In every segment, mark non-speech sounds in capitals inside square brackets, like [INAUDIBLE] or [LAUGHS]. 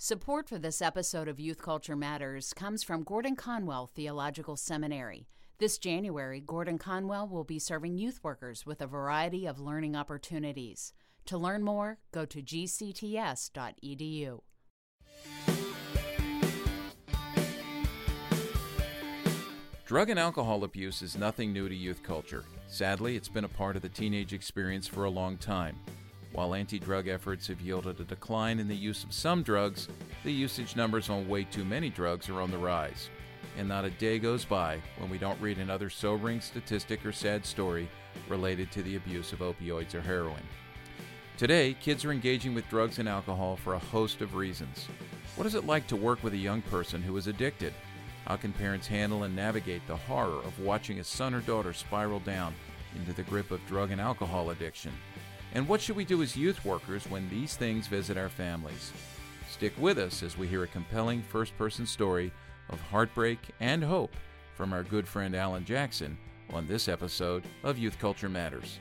Support for this episode of Youth Culture Matters comes from Gordon Conwell Theological Seminary. This January, Gordon Conwell will be serving youth workers with a variety of learning opportunities. To learn more, go to gcts.edu. Drug and alcohol abuse is nothing new to youth culture. Sadly, it's been a part of the teenage experience for a long time. While anti drug efforts have yielded a decline in the use of some drugs, the usage numbers on way too many drugs are on the rise. And not a day goes by when we don't read another sobering statistic or sad story related to the abuse of opioids or heroin. Today, kids are engaging with drugs and alcohol for a host of reasons. What is it like to work with a young person who is addicted? How can parents handle and navigate the horror of watching a son or daughter spiral down into the grip of drug and alcohol addiction? And what should we do as youth workers when these things visit our families? Stick with us as we hear a compelling first person story of heartbreak and hope from our good friend Alan Jackson on this episode of Youth Culture Matters.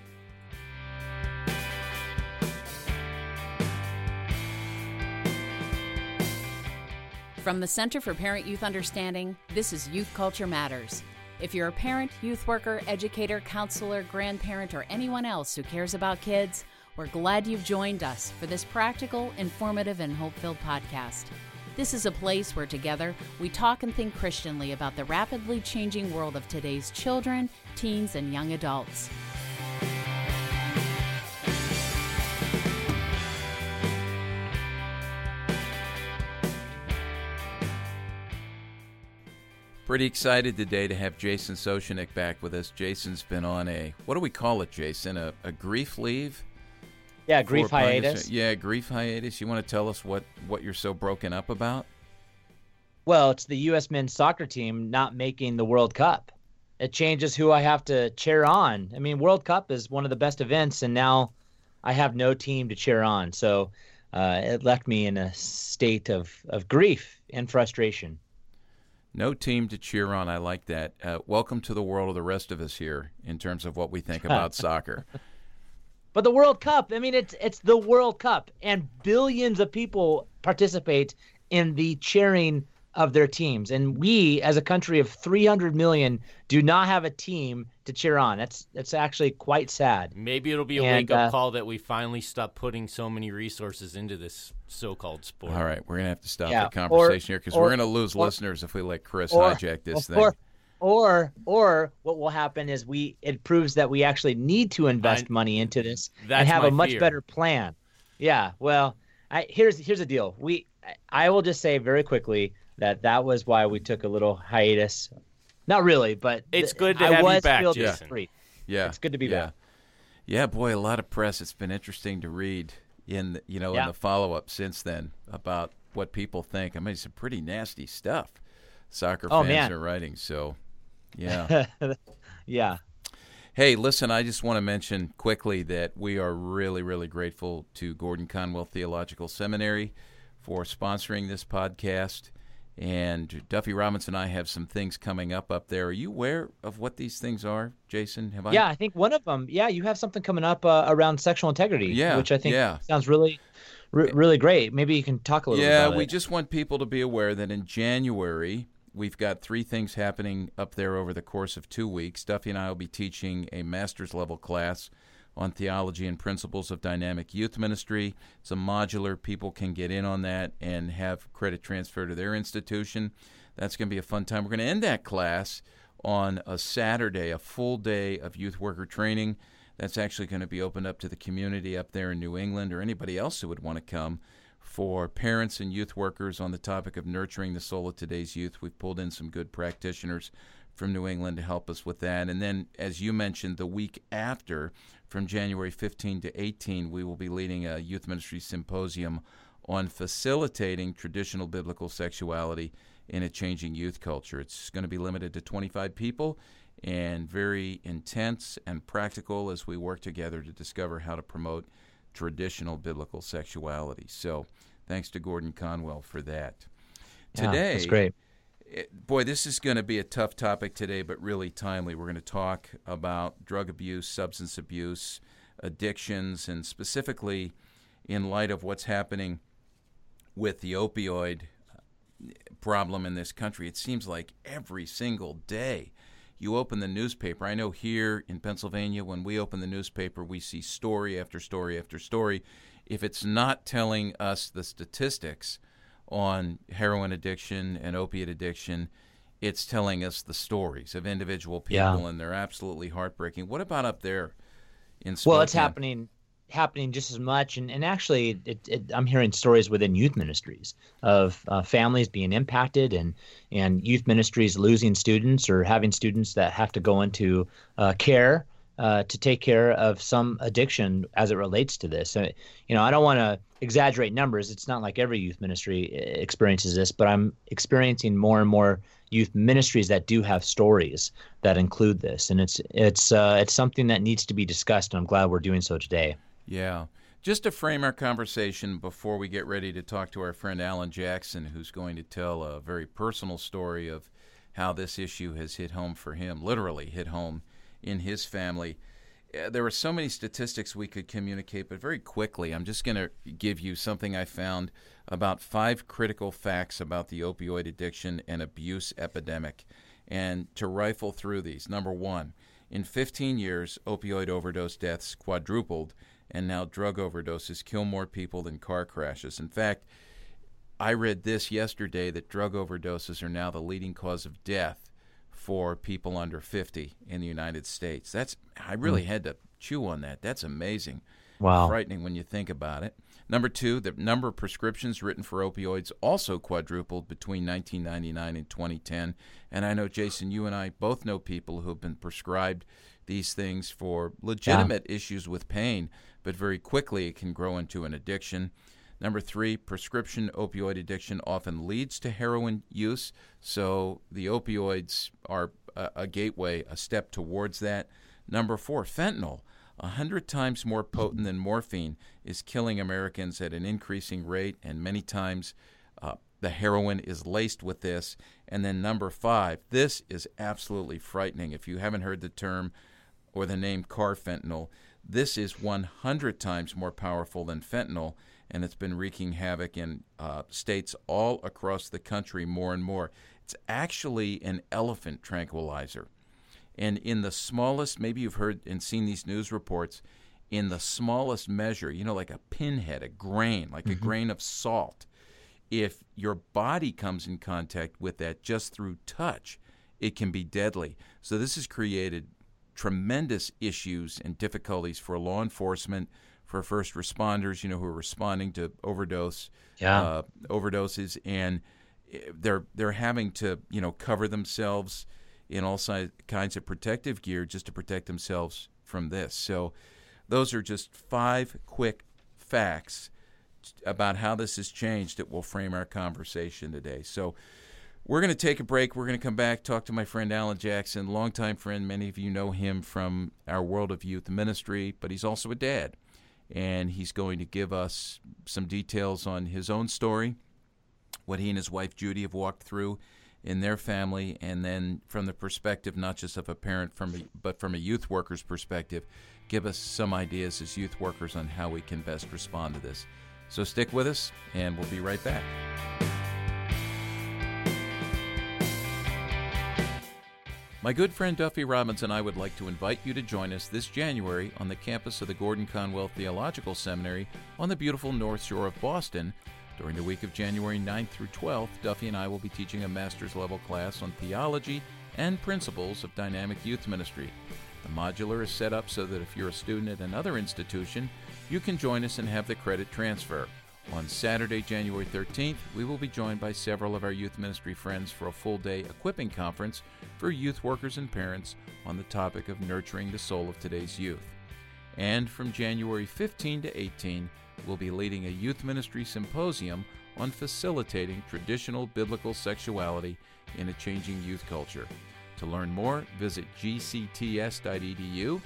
From the Center for Parent Youth Understanding, this is Youth Culture Matters. If you're a parent, youth worker, educator, counselor, grandparent, or anyone else who cares about kids, we're glad you've joined us for this practical, informative, and hope filled podcast. This is a place where together we talk and think Christianly about the rapidly changing world of today's children, teens, and young adults. Pretty excited today to have Jason Soucinek back with us. Jason's been on a, what do we call it, Jason? A, a grief leave? Yeah, grief hiatus. Yeah, grief hiatus. You want to tell us what, what you're so broken up about? Well, it's the U.S. men's soccer team not making the World Cup. It changes who I have to cheer on. I mean, World Cup is one of the best events, and now I have no team to cheer on. So uh, it left me in a state of, of grief and frustration. No team to cheer on. I like that. Uh, welcome to the world of the rest of us here in terms of what we think about [LAUGHS] soccer. But the World Cup, I mean, it's it's the World Cup, and billions of people participate in the cheering of their teams. And we, as a country of 300 million, do not have a team to cheer on. That's that's actually quite sad. Maybe it'll be a wake up uh, call that we finally stop putting so many resources into this so-called sport. All right, we're gonna have to stop yeah, the conversation or, here because we're gonna lose or, listeners if we let Chris or, hijack this thing. Or or what will happen is we it proves that we actually need to invest I, money into this and have a much fear. better plan. Yeah, well, I, here's here's the deal. We I will just say very quickly that that was why we took a little hiatus. Not really, but it's good to I have you back, Jason. Free. Yeah, it's good to be yeah. back. Yeah, boy, a lot of press. It's been interesting to read in the, you know yeah. in the follow up since then about what people think. I mean, some pretty nasty stuff. Soccer oh, fans man. are writing. So, yeah, [LAUGHS] yeah. Hey, listen, I just want to mention quickly that we are really, really grateful to Gordon Conwell Theological Seminary for sponsoring this podcast. And Duffy Robinson and I have some things coming up up there. Are you aware of what these things are, Jason? Have I? Yeah, I think one of them. Yeah, you have something coming up uh, around sexual integrity. Yeah, which I think yeah. sounds really, re- really great. Maybe you can talk a little. Bit. Yeah, we it. just want people to be aware that in January we've got three things happening up there over the course of two weeks. Duffy and I will be teaching a master's level class on theology and principles of dynamic youth ministry. It's a modular, people can get in on that and have credit transfer to their institution. That's going to be a fun time. We're going to end that class on a Saturday, a full day of youth worker training. That's actually going to be opened up to the community up there in New England or anybody else who would want to come for parents and youth workers on the topic of nurturing the soul of today's youth. We've pulled in some good practitioners from New England to help us with that. And then, as you mentioned, the week after, from January 15 to 18, we will be leading a youth ministry symposium on facilitating traditional biblical sexuality in a changing youth culture. It's going to be limited to 25 people and very intense and practical as we work together to discover how to promote traditional biblical sexuality. So, thanks to Gordon Conwell for that. Yeah, Today, that's great boy, this is going to be a tough topic today, but really timely. We're going to talk about drug abuse, substance abuse, addictions, and specifically in light of what's happening with the opioid uh, problem in this country. It seems like every single day you open the newspaper. I know here in Pennsylvania, when we open the newspaper, we see story after story after story. If it's not telling us the statistics on heroin addiction and opiate addiction, it's telling us the stories of individual people, yeah. and they're absolutely heartbreaking. What about up there in Spokane? Well, it's happening happening just as much. And, and actually, it, it, I'm hearing stories within youth ministries of uh, families being impacted and, and youth ministries losing students or having students that have to go into uh, care uh, to take care of some addiction as it relates to this. So, you know, I don't want to exaggerate numbers. It's not like every youth ministry uh, experiences this, but I'm experiencing more and more youth ministries that do have stories that include this, and it's it's uh, it's something that needs to be discussed. And I'm glad we're doing so today. Yeah. Just to frame our conversation before we get ready to talk to our friend Alan Jackson, who's going to tell a very personal story of how this issue has hit home for him, literally hit home in his family. Uh, there are so many statistics we could communicate, but very quickly, I'm just going to give you something I found about five critical facts about the opioid addiction and abuse epidemic, and to rifle through these. Number one, in 15 years, opioid overdose deaths quadrupled and now drug overdoses kill more people than car crashes. In fact, I read this yesterday that drug overdoses are now the leading cause of death for people under 50 in the United States. That's I really mm. had to chew on that. That's amazing. Wow. Frightening when you think about it. Number 2, the number of prescriptions written for opioids also quadrupled between 1999 and 2010. And I know Jason you and I both know people who have been prescribed these things for legitimate yeah. issues with pain but very quickly it can grow into an addiction. Number three, prescription opioid addiction often leads to heroin use, so the opioids are a, a gateway, a step towards that. Number four, fentanyl, a hundred times more potent than morphine, is killing Americans at an increasing rate, and many times uh, the heroin is laced with this. And then number five, this is absolutely frightening. If you haven't heard the term or the name carfentanil, this is 100 times more powerful than fentanyl, and it's been wreaking havoc in uh, states all across the country more and more. It's actually an elephant tranquilizer. And in the smallest, maybe you've heard and seen these news reports, in the smallest measure, you know, like a pinhead, a grain, like mm-hmm. a grain of salt, if your body comes in contact with that just through touch, it can be deadly. So this has created tremendous issues and difficulties for law enforcement, for first responders, you know, who are responding to overdose yeah. uh, overdoses, and they're they're having to you know cover themselves in all si- kinds of protective gear just to protect themselves from this. So, those are just five quick facts about how this has changed that will frame our conversation today. So. We're going to take a break. We're going to come back, talk to my friend Alan Jackson, longtime friend. Many of you know him from our World of Youth ministry, but he's also a dad. And he's going to give us some details on his own story, what he and his wife Judy have walked through in their family, and then from the perspective not just of a parent, from a, but from a youth worker's perspective, give us some ideas as youth workers on how we can best respond to this. So stick with us, and we'll be right back. My good friend Duffy Robbins and I would like to invite you to join us this January on the campus of the Gordon Conwell Theological Seminary on the beautiful North Shore of Boston. During the week of January 9th through 12th, Duffy and I will be teaching a master's level class on theology and principles of dynamic youth ministry. The modular is set up so that if you're a student at another institution, you can join us and have the credit transfer. On Saturday, January 13th, we will be joined by several of our youth ministry friends for a full day equipping conference for youth workers and parents on the topic of nurturing the soul of today's youth. And from January 15 to 18, we'll be leading a youth ministry symposium on facilitating traditional biblical sexuality in a changing youth culture. To learn more, visit gcts.edu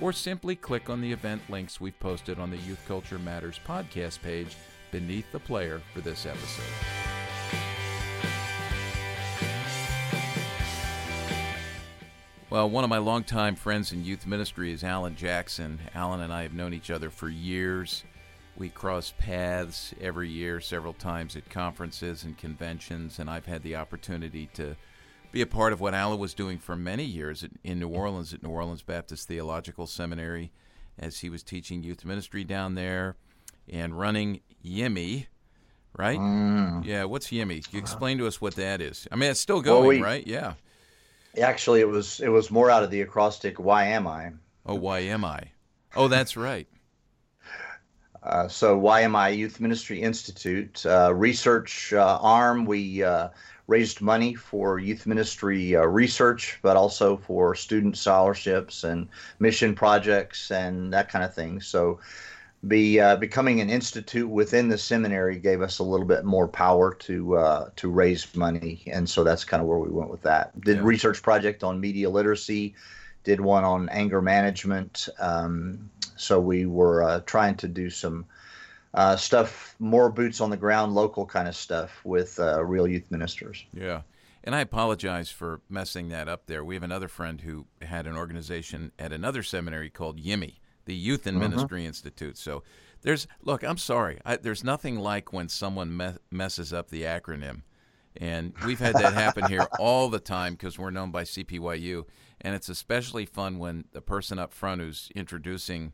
or simply click on the event links we've posted on the Youth Culture Matters podcast page beneath the player for this episode. Well, one of my longtime friends in youth ministry is Alan Jackson. Alan and I have known each other for years. we cross paths every year, several times at conferences and conventions, and I've had the opportunity to be a part of what Alan was doing for many years in New Orleans at New Orleans Baptist Theological Seminary, as he was teaching youth ministry down there and running YIMI, right? Mm. Yeah, what's YIMI? You explain to us what that is. I mean, it's still going, well, we, right? Yeah. Actually, it was it was more out of the acrostic "Why am I?" Oh, why am I? Oh, that's right. [LAUGHS] Uh, so YMI Youth Ministry Institute uh, research uh, arm. We uh, raised money for youth ministry uh, research, but also for student scholarships and mission projects and that kind of thing. So, be uh, becoming an institute within the seminary gave us a little bit more power to to raise money, and so that's kind of where we went with that. Did yeah. research project on media literacy did one on anger management. Um, so we were uh, trying to do some uh, stuff, more boots on the ground, local kind of stuff with uh, real youth ministers. Yeah. And I apologize for messing that up there. We have another friend who had an organization at another seminary called YIMI, the Youth and uh-huh. Ministry Institute. So there's, look, I'm sorry. I, there's nothing like when someone me- messes up the acronym. And we've had that happen here [LAUGHS] all the time because we're known by CPYU. And it's especially fun when the person up front who's introducing,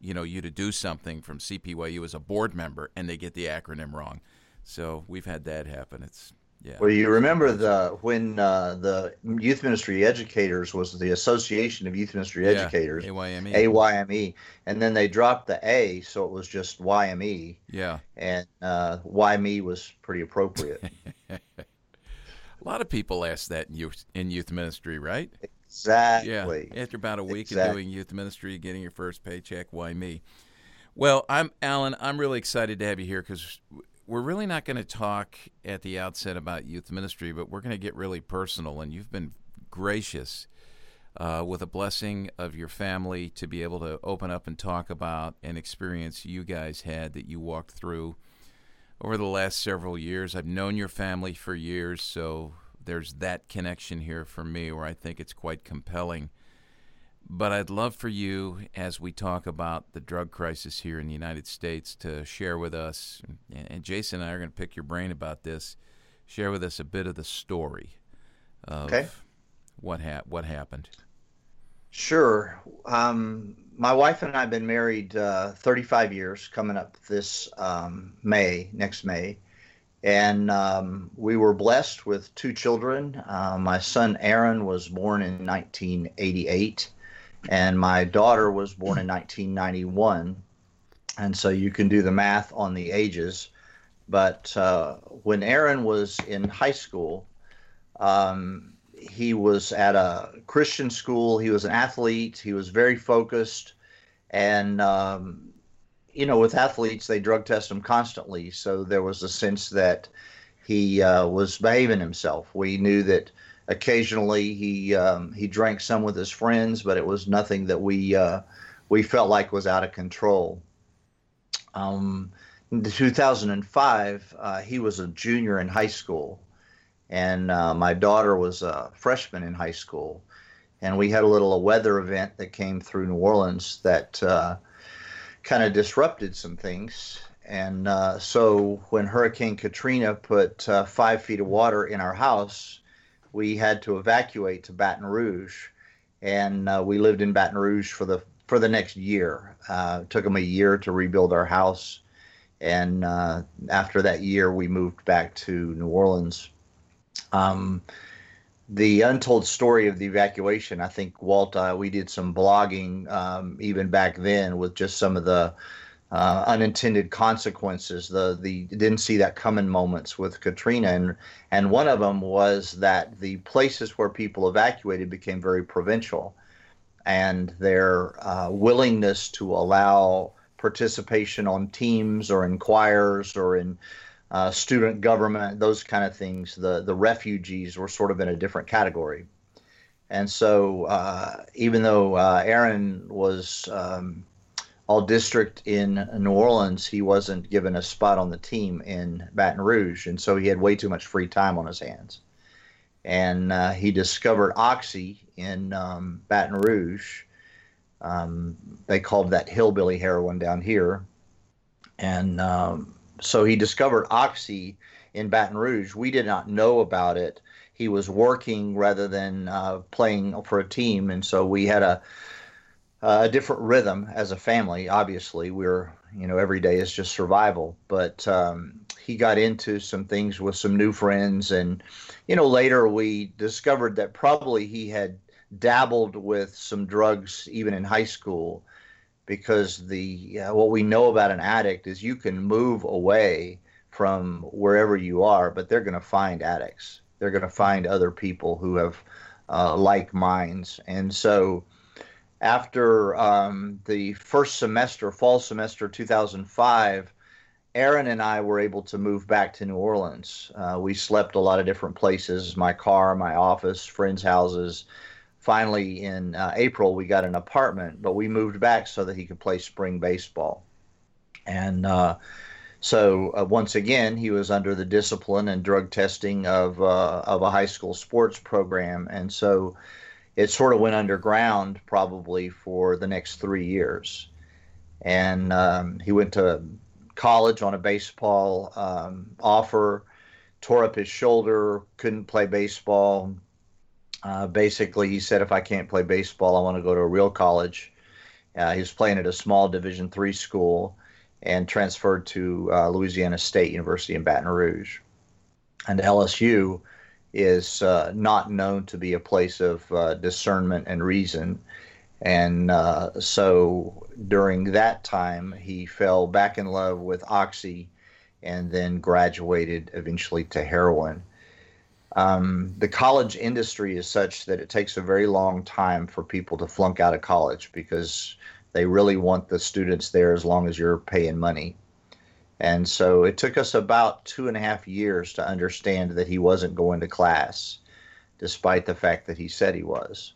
you know, you to do something from CPYU as a board member and they get the acronym wrong. So we've had that happen. It's yeah. Well, you remember the when uh, the Youth Ministry Educators was the Association of Youth Ministry yeah, Educators, AYME. AYME, and then they dropped the A, so it was just YME. Yeah. And uh, YME was pretty appropriate. [LAUGHS] a lot of people ask that in youth, in youth ministry, right? Exactly. Yeah. After about a week exactly. of doing youth ministry, getting your first paycheck, why me? Well, I'm Alan. I'm really excited to have you here because we're really not going to talk at the outset about youth ministry, but we're going to get really personal. And you've been gracious uh, with a blessing of your family to be able to open up and talk about an experience you guys had that you walked through over the last several years. I've known your family for years, so there's that connection here for me where I think it's quite compelling. But I'd love for you, as we talk about the drug crisis here in the United States, to share with us, and Jason and I are going to pick your brain about this, share with us a bit of the story of okay. what, ha- what happened. Sure. Um, my wife and I have been married uh, 35 years, coming up this um, May, next May. And um, we were blessed with two children. Uh, my son Aaron was born in 1988 and my daughter was born in 1991 and so you can do the math on the ages. But uh, when aaron was in high school um, he was at a christian school. He was an athlete. He was very focused. And um, you know with athletes they drug test them constantly. So there was a sense that he uh, was behaving himself. We knew that occasionally he um, he drank some with his friends, but it was nothing that we uh, we felt like was out of control. Um, in 2005, uh, he was a junior in high school, and uh, my daughter was a freshman in high school. And we had a little weather event that came through New Orleans that uh, kind of disrupted some things. And uh, so when Hurricane Katrina put uh, five feet of water in our house, we had to evacuate to Baton Rouge, and uh, we lived in Baton Rouge for the for the next year. Uh, it took them a year to rebuild our house, and uh, after that year, we moved back to New Orleans. Um, the untold story of the evacuation. I think Walt, we did some blogging um, even back then with just some of the uh, unintended consequences. The the didn't see that coming moments with Katrina, and and one of them was that the places where people evacuated became very provincial, and their uh, willingness to allow participation on teams or in choirs or in uh, student government, those kind of things. The the refugees were sort of in a different category. And so, uh, even though uh, Aaron was um, all district in New Orleans, he wasn't given a spot on the team in Baton Rouge, and so he had way too much free time on his hands. And uh, he discovered Oxy in um, Baton Rouge. Um, they called that hillbilly heroin down here. and um, so he discovered Oxy in Baton Rouge. We did not know about it. He was working rather than uh, playing for a team, and so we had a a different rhythm as a family. Obviously, we we're you know every day is just survival. But um, he got into some things with some new friends, and you know later we discovered that probably he had dabbled with some drugs even in high school because the uh, what we know about an addict is you can move away from wherever you are, but they're going to find addicts. They're going to find other people who have uh, like minds, and so after um, the first semester, fall semester 2005, Aaron and I were able to move back to New Orleans. Uh, we slept a lot of different places my car, my office, friends' houses. Finally, in uh, April, we got an apartment, but we moved back so that he could play spring baseball. And uh, so, uh, once again, he was under the discipline and drug testing of, uh, of a high school sports program. And so, it sort of went underground probably for the next three years. And um, he went to college on a baseball um, offer, tore up his shoulder, couldn't play baseball. Uh, basically, he said, "If I can't play baseball, I want to go to a real college." Uh, he was playing at a small Division three school, and transferred to uh, Louisiana State University in Baton Rouge. And LSU is uh, not known to be a place of uh, discernment and reason. And uh, so during that time, he fell back in love with Oxy and then graduated eventually to heroin. Um, the college industry is such that it takes a very long time for people to flunk out of college because they really want the students there as long as you're paying money. And so it took us about two and a half years to understand that he wasn't going to class, despite the fact that he said he was.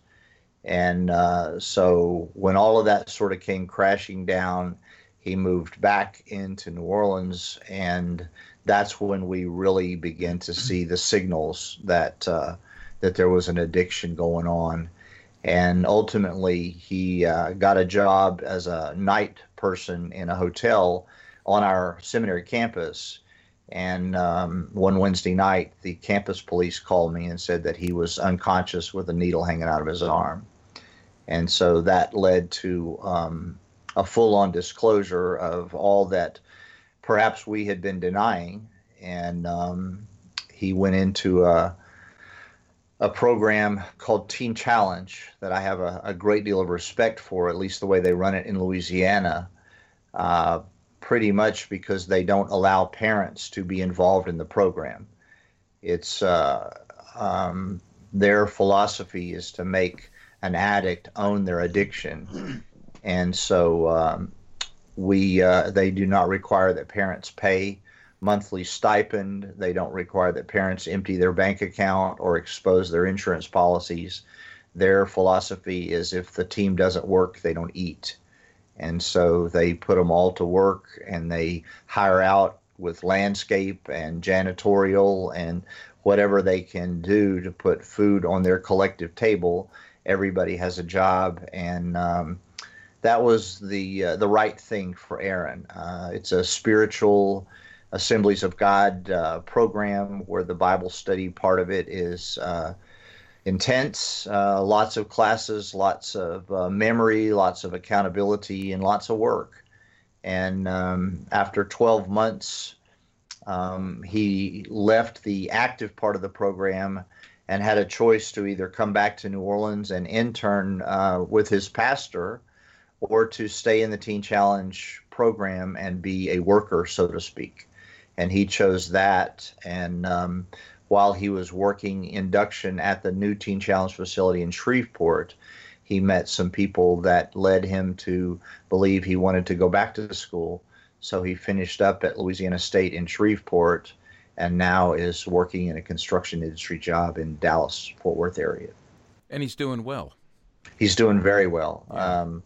And uh, so when all of that sort of came crashing down, he moved back into New Orleans, and that's when we really began to see the signals that uh, that there was an addiction going on. And ultimately, he uh, got a job as a night person in a hotel on our seminary campus. And um, one Wednesday night, the campus police called me and said that he was unconscious with a needle hanging out of his arm. And so that led to um, a full on disclosure of all that perhaps we had been denying. And um, he went into a, a program called Teen Challenge that I have a, a, great deal of respect for, at least the way they run it in Louisiana. Uh, pretty much because they don't allow parents to be involved in the program. It's uh, um, their philosophy is to make an addict own their addiction, and so um, we uh, they do not require that parents pay monthly stipend. They don't require that parents empty their bank account or expose their insurance policies. Their philosophy is if the team doesn't work, they don't eat. And so they put them all to work and they hire out with landscape and janitorial and whatever they can do to put food on their collective table. Everybody has a job, and um, that was the uh, the right thing for Aaron. Uh, it's a spiritual Assemblies of God uh, program where the Bible study part of it is uh, intense, uh, lots of classes, lots of uh, memory, lots of accountability, and lots of work. And um, after 12 months, um, he left the active part of the program and had a choice to either come back to New Orleans and intern uh, with his pastor or to stay in the Teen Challenge program and be a worker, so to speak. And he chose that. And um, while he was working induction at the new Teen Challenge facility in Shreveport, he met some people that led him to believe he wanted to go back to school. So he finished up at Louisiana State in Shreveport and now is working in a construction industry job in Dallas, Fort Worth area. And he's doing well. He's doing very well. Yeah. Um,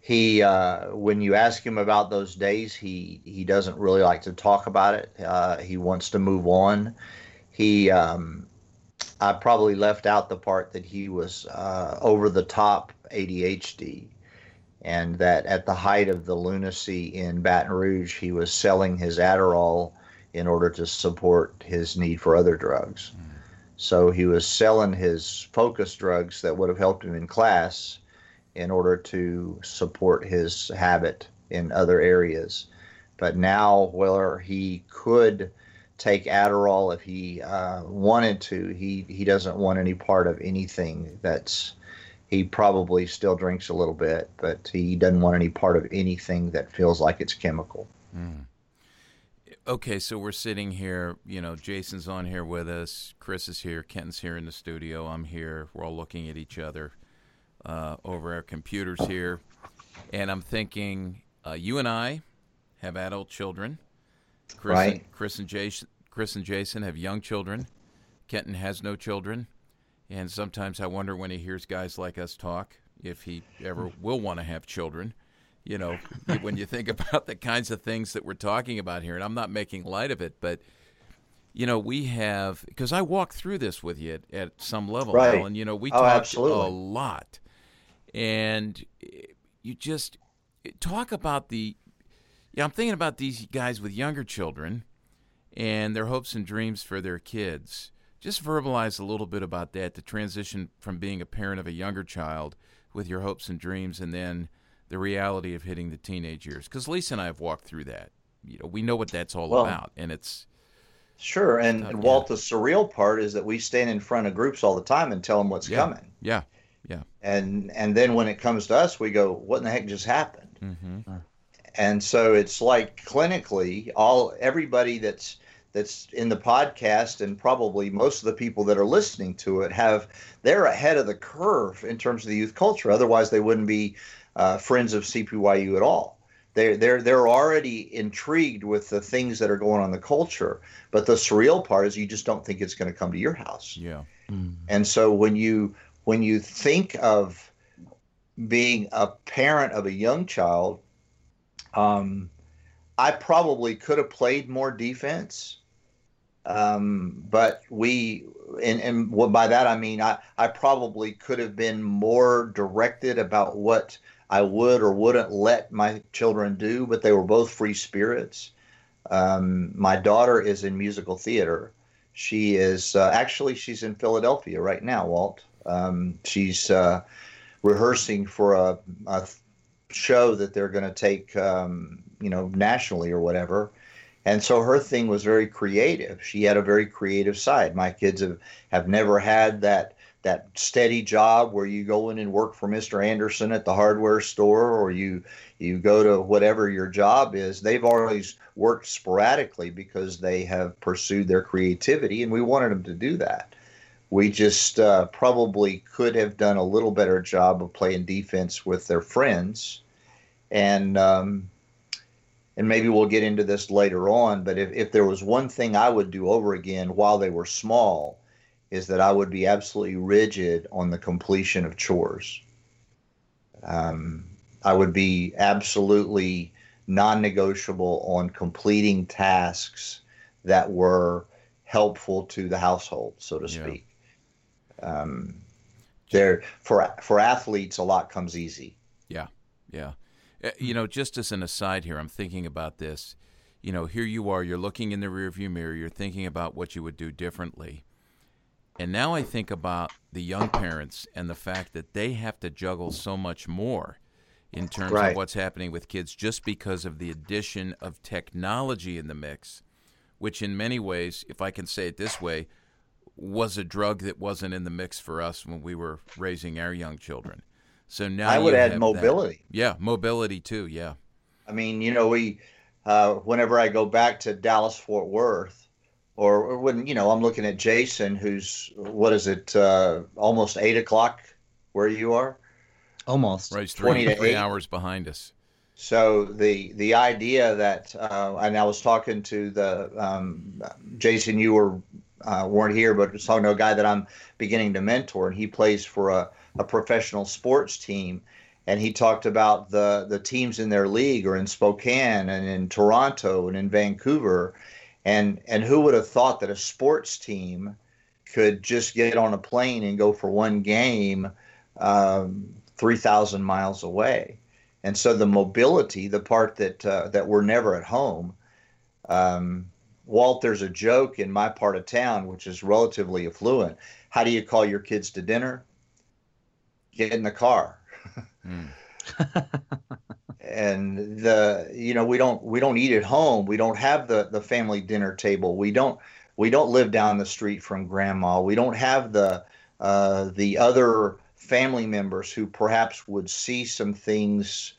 he, uh, when you ask him about those days, he he doesn't really like to talk about it. Uh, he wants to move on he um, I probably left out the part that he was uh, over the top ADHD, and that at the height of the lunacy in Baton Rouge, he was selling his Adderall in order to support his need for other drugs. Mm. So he was selling his focus drugs that would have helped him in class in order to support his habit in other areas. But now, where he could take Adderall if he uh, wanted to, he, he doesn't want any part of anything that's. He probably still drinks a little bit, but he doesn't want any part of anything that feels like it's chemical. Mm okay, so we're sitting here. You know, Jason's on here with us. Chris is here. Kenton's here in the studio. I'm here. We're all looking at each other uh, over our computers here, and I'm thinking, uh, you and I have adult children. Chris right. And, Chris and Jason. Chris and Jason have young children. Kenton has no children, and sometimes I wonder when he hears guys like us talk if he ever [LAUGHS] will want to have children you know, when you think [LAUGHS] about the kinds of things that we're talking about here, and I'm not making light of it, but you know, we have because I walk through this with you at, at some level, right. Alan. You know, we oh, talk absolutely. a lot, and eh, you just eh, talk about the. Yeah, I'm thinking about these guys with younger children and their hopes and dreams for their kids. Just verbalize a little bit about that, the transition from being a parent of a younger child with your hopes and dreams, and then the reality of hitting the teenage years because Lisa and I have walked through that. You know, we know what that's all well, about, and it's sure. And, and Walt, the surreal part is that we stand in front of groups all the time and tell them what's yeah. coming. Yeah, yeah. And and then when it comes to us, we go, "What in the heck just happened?" Mm-hmm. And so it's like clinically, all everybody that's that's in the podcast and probably most of the people that are listening to it have they're ahead of the curve in terms of the youth culture otherwise they wouldn't be uh, friends of CPYU at all. They're, they're, they're already intrigued with the things that are going on in the culture. But the surreal part is you just don't think it's going to come to your house. Yeah. Mm. And so when you when you think of being a parent of a young child, um, I probably could have played more defense. Um, but we, and, and by that I mean, I, I probably could have been more directed about what I would or wouldn't let my children do, but they were both free spirits. Um, my daughter is in musical theater. She is uh, actually she's in Philadelphia right now, Walt. Um, she's uh, rehearsing for a, a, show that they're going to take, um, you know, nationally or whatever. And so her thing was very creative. She had a very creative side. My kids have, have never had that that steady job where you go in and work for Mr. Anderson at the hardware store or you you go to whatever your job is they've always worked sporadically because they have pursued their creativity and we wanted them to do that we just uh, probably could have done a little better job of playing defense with their friends and um, and maybe we'll get into this later on but if, if there was one thing i would do over again while they were small is that I would be absolutely rigid on the completion of chores. Um, I would be absolutely non negotiable on completing tasks that were helpful to the household, so to speak. Yeah. Um, there for for athletes, a lot comes easy. Yeah, yeah. Uh, you know, just as an aside here, I'm thinking about this. You know, here you are, you're looking in the rearview mirror, you're thinking about what you would do differently. And now I think about the young parents and the fact that they have to juggle so much more in terms right. of what's happening with kids just because of the addition of technology in the mix, which in many ways, if I can say it this way, was a drug that wasn't in the mix for us when we were raising our young children. So now I would add mobility. That. Yeah, mobility too. Yeah. I mean, you know, we uh, whenever I go back to Dallas Fort Worth, or, or when you know I'm looking at Jason, who's what is it, uh, almost eight o'clock where you are? Almost. Right, three, 20 three hours behind us. So the the idea that, uh, and I was talking to the um, Jason, you were uh, weren't here, but was talking to a guy that I'm beginning to mentor, and he plays for a, a professional sports team, and he talked about the the teams in their league, or in Spokane, and in Toronto, and in Vancouver, and and who would have thought that a sports team could just get on a plane and go for one game um, 3,000 miles away? And so the mobility, the part that uh, that we're never at home. Um, Walt, there's a joke in my part of town, which is relatively affluent. How do you call your kids to dinner? Get in the car. Mm. [LAUGHS] and the you know we don't we don't eat at home. We don't have the the family dinner table. We don't we don't live down the street from grandma. We don't have the uh, the other family members who perhaps would see some things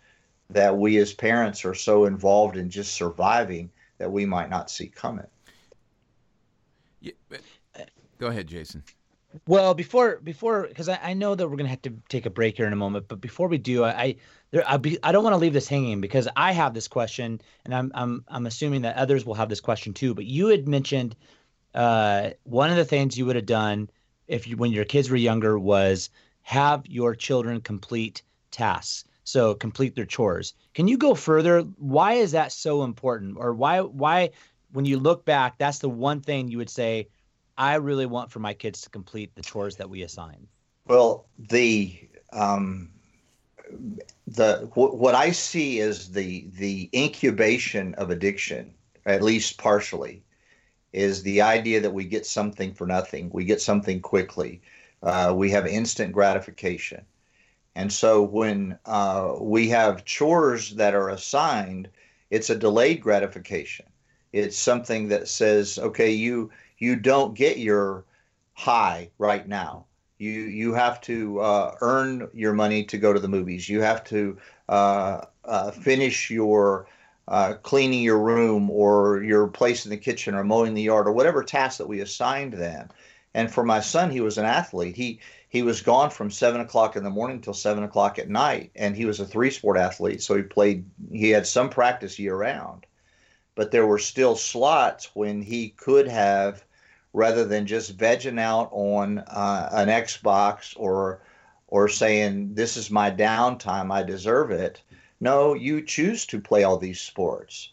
that we as parents are so involved in just surviving that we might not see coming. Yeah, go ahead, Jason. Well, before before because I, I, know that we're gonna have to take a break here in a moment, but before we do, I there I, be, I don't want to leave this hanging because I have this question, and I'm I'm I'm assuming that others will have this question too. But you had mentioned uh, one of the things you would have done if you when your kids were younger was have your children complete tasks so complete their chores can you go further why is that so important or why why when you look back that's the one thing you would say i really want for my kids to complete the chores that we assign well the um the what i see is the the incubation of addiction at least partially is the idea that we get something for nothing we get something quickly uh, we have instant gratification. And so when uh, we have chores that are assigned, it's a delayed gratification. It's something that says, okay, you you don't get your high right now. You you have to uh, earn your money to go to the movies. You have to uh, uh, finish your uh, cleaning your room or your place in the kitchen or mowing the yard or whatever task that we assigned them. And for my son, he was an athlete. He he was gone from seven o'clock in the morning till seven o'clock at night, and he was a three sport athlete. So he played. He had some practice year round, but there were still slots when he could have, rather than just vegging out on uh, an Xbox or or saying this is my downtime, I deserve it. No, you choose to play all these sports.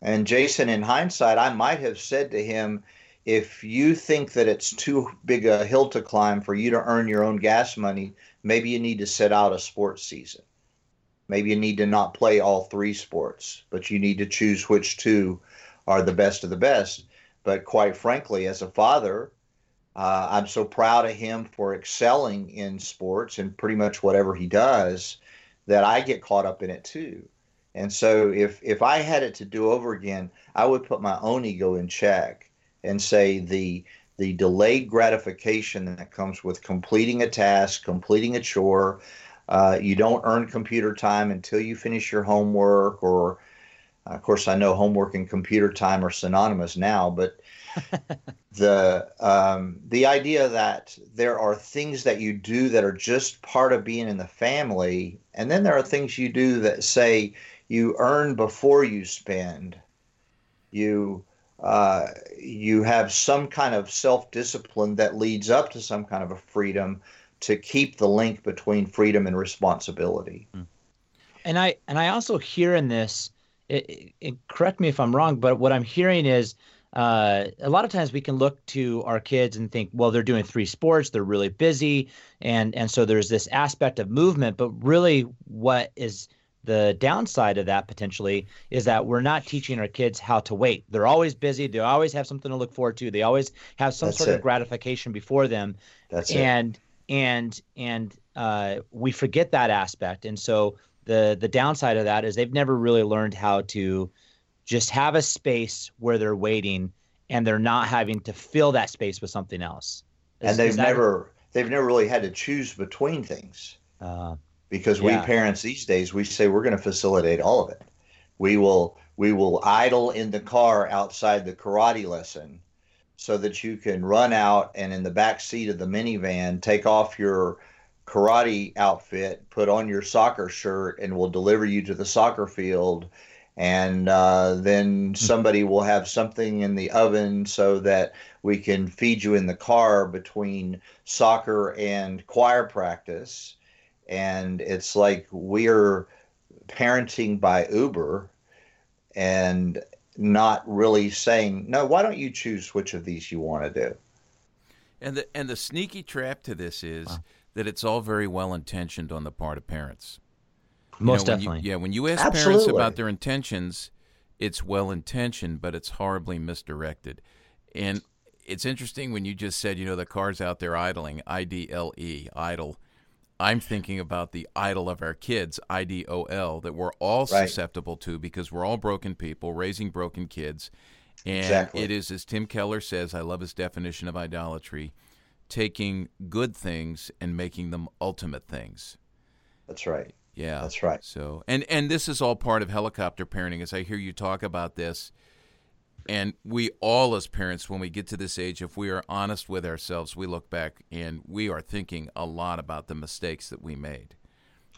And Jason, in hindsight, I might have said to him if you think that it's too big a hill to climb for you to earn your own gas money, maybe you need to set out a sports season. Maybe you need to not play all three sports, but you need to choose which two are the best of the best. But quite frankly, as a father, uh, I'm so proud of him for excelling in sports and pretty much whatever he does that I get caught up in it too. And so if if I had it to do over again, I would put my own ego in check and say the the delayed gratification that comes with completing a task, completing a chore. Uh, you don't earn computer time until you finish your homework, or of course, I know homework and computer time are synonymous now, but [LAUGHS] the um, the idea that there are things that you do that are just part of being in the family, and then there are things you do that say you earn before you spend. You uh, you have some kind of self discipline that leads up to some kind of a freedom to keep the link between freedom and responsibility. Hmm. And I and I also hear in this, it, it, correct me if I'm wrong, but what I'm hearing is uh, a lot of times we can look to our kids and think, well, they're doing three sports, they're really busy, and and so there's this aspect of movement. But really, what is the downside of that potentially is that we're not teaching our kids how to wait. They're always busy. They always have something to look forward to. They always have some That's sort it. of gratification before them. That's and, it. And and uh, we forget that aspect. And so the the downside of that is they've never really learned how to just have a space where they're waiting and they're not having to fill that space with something else. Is, and they've never they've never really had to choose between things. Uh, because yeah. we parents these days we say we're going to facilitate all of it. We will we will idle in the car outside the karate lesson so that you can run out and in the back seat of the minivan take off your karate outfit, put on your soccer shirt, and we'll deliver you to the soccer field. And uh, then hmm. somebody will have something in the oven so that we can feed you in the car between soccer and choir practice and it's like we're parenting by Uber and not really saying, no, why don't you choose which of these you want to do? And the and the sneaky trap to this is wow. That it's all very well intentioned on the part of parents. Most know, when definitely. You, yeah, when you ask Absolutely. parents about their intentions, it's well intentioned, but it's horribly misdirected. And it's interesting when you just said, you know, the car's out there idling, I D L E, idle. I'm thinking about the idol of our kids, I D O L, that we're all Right. susceptible to because we're all broken people raising broken kids. And Exactly. it is, as Tim Keller says, I love his definition of idolatry taking good things and making them ultimate things. That's right. Yeah, That's right. So, and and this is all part of helicopter parenting. As I hear you talk about this, and we all as parents, when we get to this age, if we are honest with ourselves, we look back and we are thinking a lot about the mistakes that we made,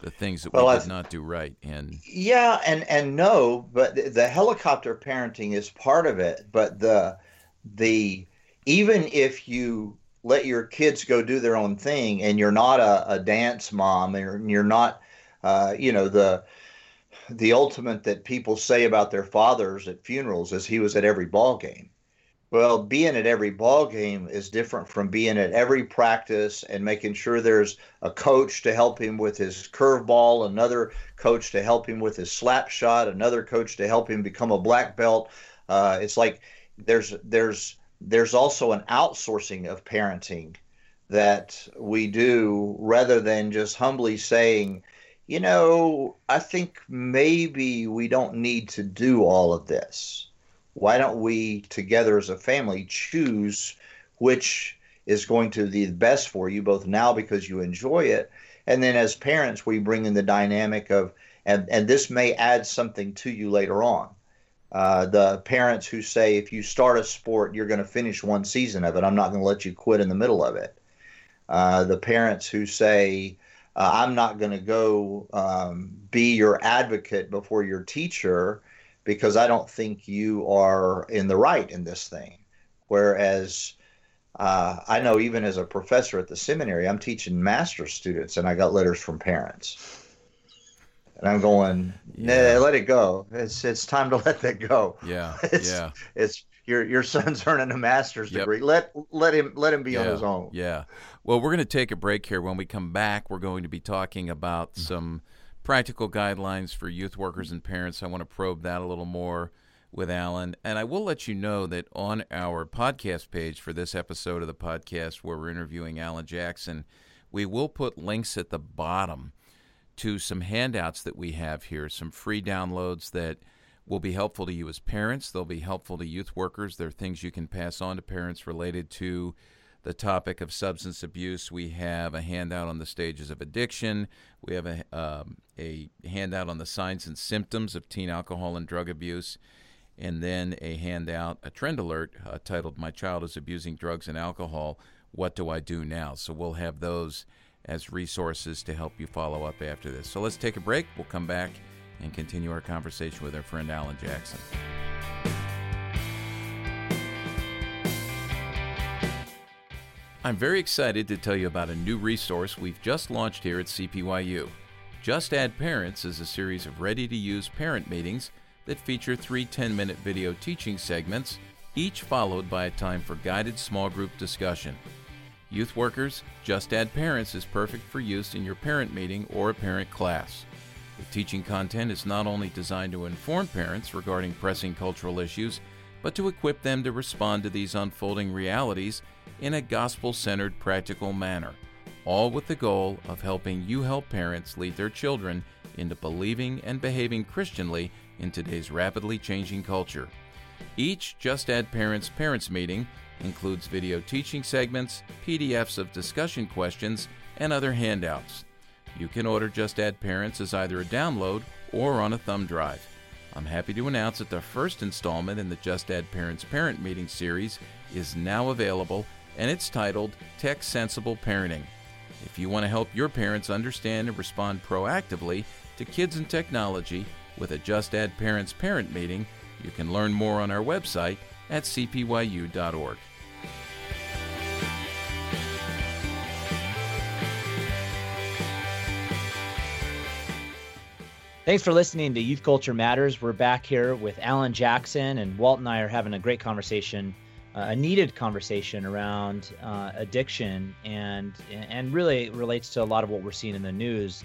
the things that Well, we did not do right, and Yeah, and and no, but the, the helicopter parenting is part of it. But the the even if you let your kids go do their own thing, and you're not a, a dance mom, and you're not, uh, you know, the the ultimate that people say about their fathers at funerals is he was at every ball game. Well, being at every ball game is different from being at every practice and making sure there's a coach to help him with his curveball, another coach to help him with his slap shot, another coach to help him become a black belt. Uh, it's like there's there's there's also an outsourcing of parenting that we do rather than just humbly saying, you know, I think maybe we don't need to do all of this. Why don't we together as a family choose which is going to be the best for you both now because you enjoy it and then as parents we bring in the dynamic of and and this may add something to you later on uh, the parents who say if you start a sport you're going to finish one season of it. I'm not going to let you quit in the middle of it. Uh, the parents who say uh, i'm not going to go um, be your advocate before your teacher because i don't think you are in the right in this thing. Whereas uh, I know even as a professor at the seminary, I'm teaching master students, and I got letters from parents, and I'm going, nah, let it go. It's it's time to [LAUGHS] let that go. yeah, [LAUGHS] It's, yeah, it's your your son's [LAUGHS] earning a master's Yep. degree. Let let him let him be on his own. yeah. Well, we're going to take a break here. When we come back, we're going to be talking about mm. some practical guidelines for youth workers and parents. I want to probe that a little more with Alan. And I will let you know that on our podcast page for this episode of the podcast where we're interviewing Alan Jackson, we will put links at the bottom to some handouts that we have here, some free downloads that will be helpful to you as parents. They'll be helpful to youth workers. There are things you can pass on to parents related to the topic of substance abuse. We have a handout on the stages of addiction. We have a, um, a handout on the signs and symptoms of teen alcohol and drug abuse. And then a handout, a trend alert uh, titled My Child is Abusing Drugs and Alcohol. What do I do now? So we'll have those as resources to help you follow up after this. So let's take a break. We'll come back and continue our conversation with our friend Alan Jackson. I'm very excited to tell you about a new resource we've just launched here at CPYU. Just Add Parents is a series of ready to use parent meetings that feature three 10 minute video teaching segments, each followed by a time for guided small group discussion. Youth workers, Just Add Parents is perfect for use in your parent meeting or a parent class. The teaching content is not only designed to inform parents regarding pressing cultural issues, but to equip them to respond to these unfolding realities in a gospel centered, practical manner, all with the goal of helping you help parents lead their children into believing and behaving Christianly in today's rapidly changing culture. Each Just Add Parents Parents meeting includes video teaching segments, PDFs of discussion questions, and other handouts. You can order Just Add Parents as either a download or on a thumb drive. I'm happy to announce that the first installment in the Just Add Parents Parent Meeting series is now available, and it's titled Tech Sensible Parenting. If you want to help your parents understand and respond proactively to kids and technology with a Just Add Parents Parent Meeting, you can learn more on our website at cpyu.org. Thanks for listening to Youth Culture Matters. We're back here with Alan Jackson, and Walt and I are having a great conversation, uh, a needed conversation around uh, addiction, and and really relates to a lot of what we're seeing in the news.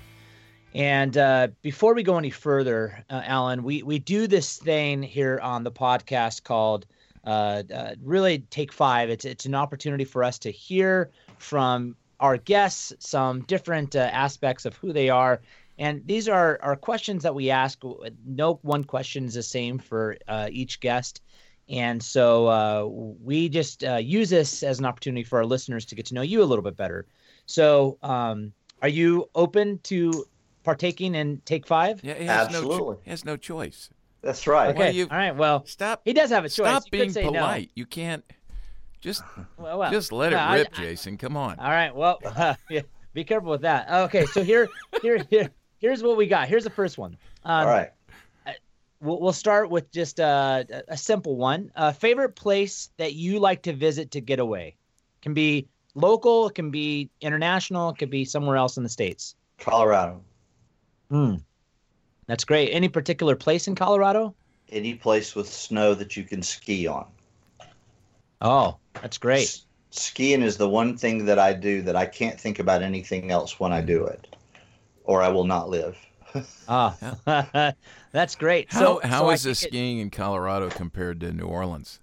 And uh, before we go any further, uh, Alan, we, we do this thing here on the podcast called uh, uh, really Take Five. It's it's an opportunity for us to hear from our guests some different uh, aspects of who they are. And these are, are questions that we ask. No one question is the same for uh, each guest. And so uh, we just uh, use this as an opportunity for our listeners to get to know you a little bit better. So, um, are you open to partaking in Take Five? Yeah, he has Absolutely. No cho- he has no choice. That's right. Okay. you- All right. Well, Stop. he does have a choice. Stop You could being say no. polite. You can't. Just, [LAUGHS] Well, well, just let well, it rip, I- Jason. Come on. All right. Well, [LAUGHS] yeah, be careful with that. Okay. So here, here, here, here's what we got. Here's the first one. Um, All right. We'll, we'll start with just uh, a, a simple one. Uh, favorite place that you like to visit to get away? Can be local, it can be international, it could be somewhere else in the states. Colorado. Hmm. That's great. Any particular place in Colorado? Any place with snow that you can ski on. Oh, that's great. S- skiing is the one thing that I do that I can't think about anything else when I do it, or I will not live. [LAUGHS] Ah, [LAUGHS] that's great. How so, how so I is the take it- skiing in Colorado compared to New Orleans?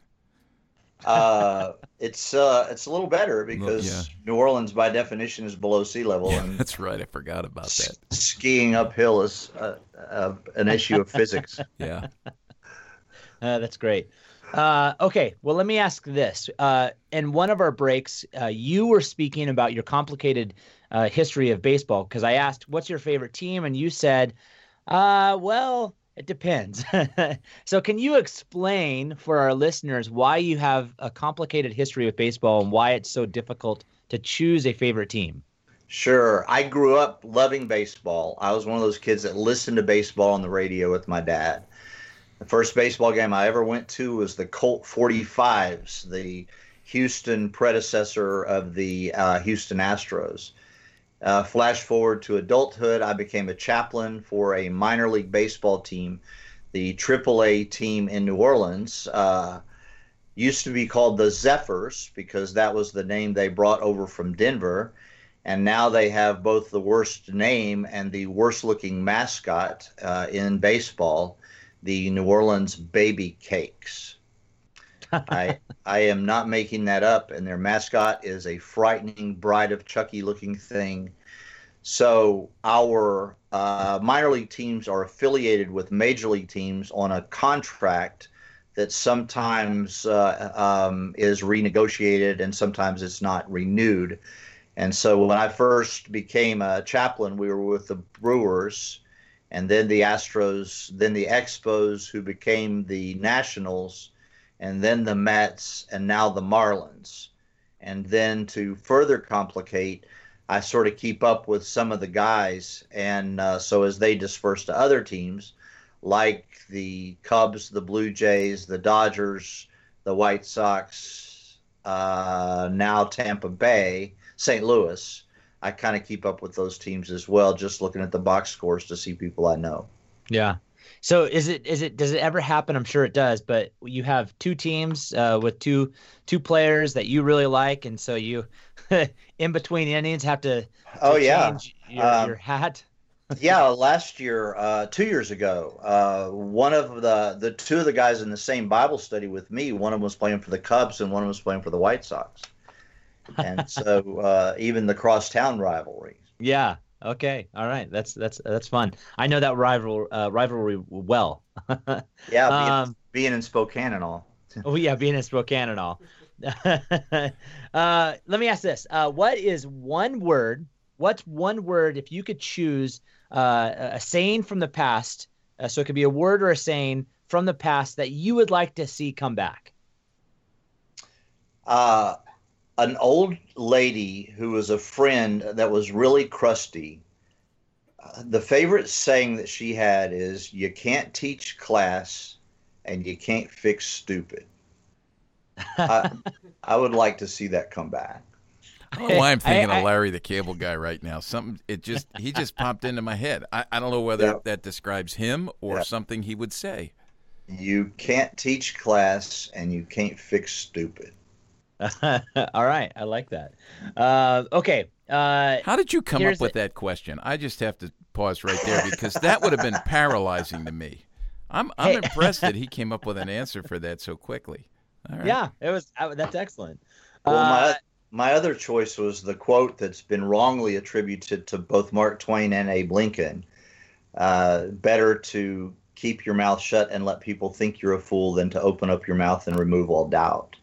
Uh, it's uh, it's a little better because yeah. New Orleans, by definition, is below sea level, Yeah, and [LAUGHS] that's right. I forgot about s- that. skiing uphill is uh, uh, an issue of physics. [LAUGHS] Yeah. Uh, that's great. Uh, okay, well, let me ask this. Uh, in one of our breaks, uh, you were speaking about your complicated uh, history of baseball because I asked, "What's your favorite team?" and you said, uh, "Well, it depends." [LAUGHS] so, can you explain for our listeners why you have a complicated history with baseball and why it's so difficult to choose a favorite team? Sure. I grew up loving baseball. I was one of those kids that listened to baseball on the radio with my dad. The first baseball game I ever went to was the Colt 45s, the Houston predecessor of the uh, Houston Astros. Uh, flash forward to adulthood, I became a chaplain for a minor league baseball team, the AAA team in New Orleans. Uh, used to be called the Zephyrs because that was the name they brought over from Denver and now they have both the worst name and the worst looking mascot uh, in baseball, the New Orleans Baby Cakes. I [LAUGHS] I am not making that up, and their mascot is a frightening Bride of Chucky looking thing. So our uh, minor league teams are affiliated with major league teams on a contract that sometimes uh, um, is renegotiated and sometimes it's not renewed. And so when I first became a chaplain, we were with the Brewers, and then the Astros, then the Expos, who became the Nationals, and then the Mets, and now the Marlins. And then to further complicate, I sort of keep up with some of the guys. And uh, so as they disperse to other teams, like the Cubs, the Blue Jays, the Dodgers, the White Sox, uh, now Tampa Bay, St. Louis, I kind of keep up with those teams as well, just looking at the box scores to see people I know. Yeah. So is it is it does it ever happen? I'm sure it does, but you have two teams uh, with two two players that you really like, and so you [LAUGHS] in between innings have to, to Oh, yeah. change your, Um, your hat. [LAUGHS] yeah, last year, uh, two years ago, uh, one of the the two of the guys in the same Bible study with me, one of them was playing for the Cubs and one of them was playing for the White Sox, and so [LAUGHS] uh, even the crosstown rivalry. Yeah. Okay. All right. That's that's that's fun. I know that rival uh, rivalry well. [LAUGHS] Yeah, being, Um, being in Spokane and all. oh yeah, being in Spokane and all. [LAUGHS] uh, let me ask this: uh, What is one word? What's one word if you could choose uh, a saying from the past? Uh, so it could be a word or a saying from the past that you would like to see come back. uh, an old lady who was a friend that was really crusty. Uh, the favorite saying that she had is, "You can't teach class, and you can't fix stupid." I, [LAUGHS] I would like to see that come back. I don't know why I'm thinking I- of Larry the Cable Guy right now. Something it just he just popped into my head. I, I don't know whether Yeah. that describes him or Yeah. something he would say. You can't teach class, and you can't fix stupid. [LAUGHS] All right, I like that. Uh, okay. Uh, How did you come up here's with that question? I just have to pause right there because that would have been paralyzing to me. I'm I'm Hey. impressed that he [LAUGHS] came up with an answer for that so quickly. All right. yeah, it was. Uh, that's excellent. Well, Uh, my my other choice was the quote that's been wrongly attributed to both Mark Twain and Abe Lincoln. Uh, better to keep your mouth shut and let people think you're a fool than to open up your mouth and remove all doubt.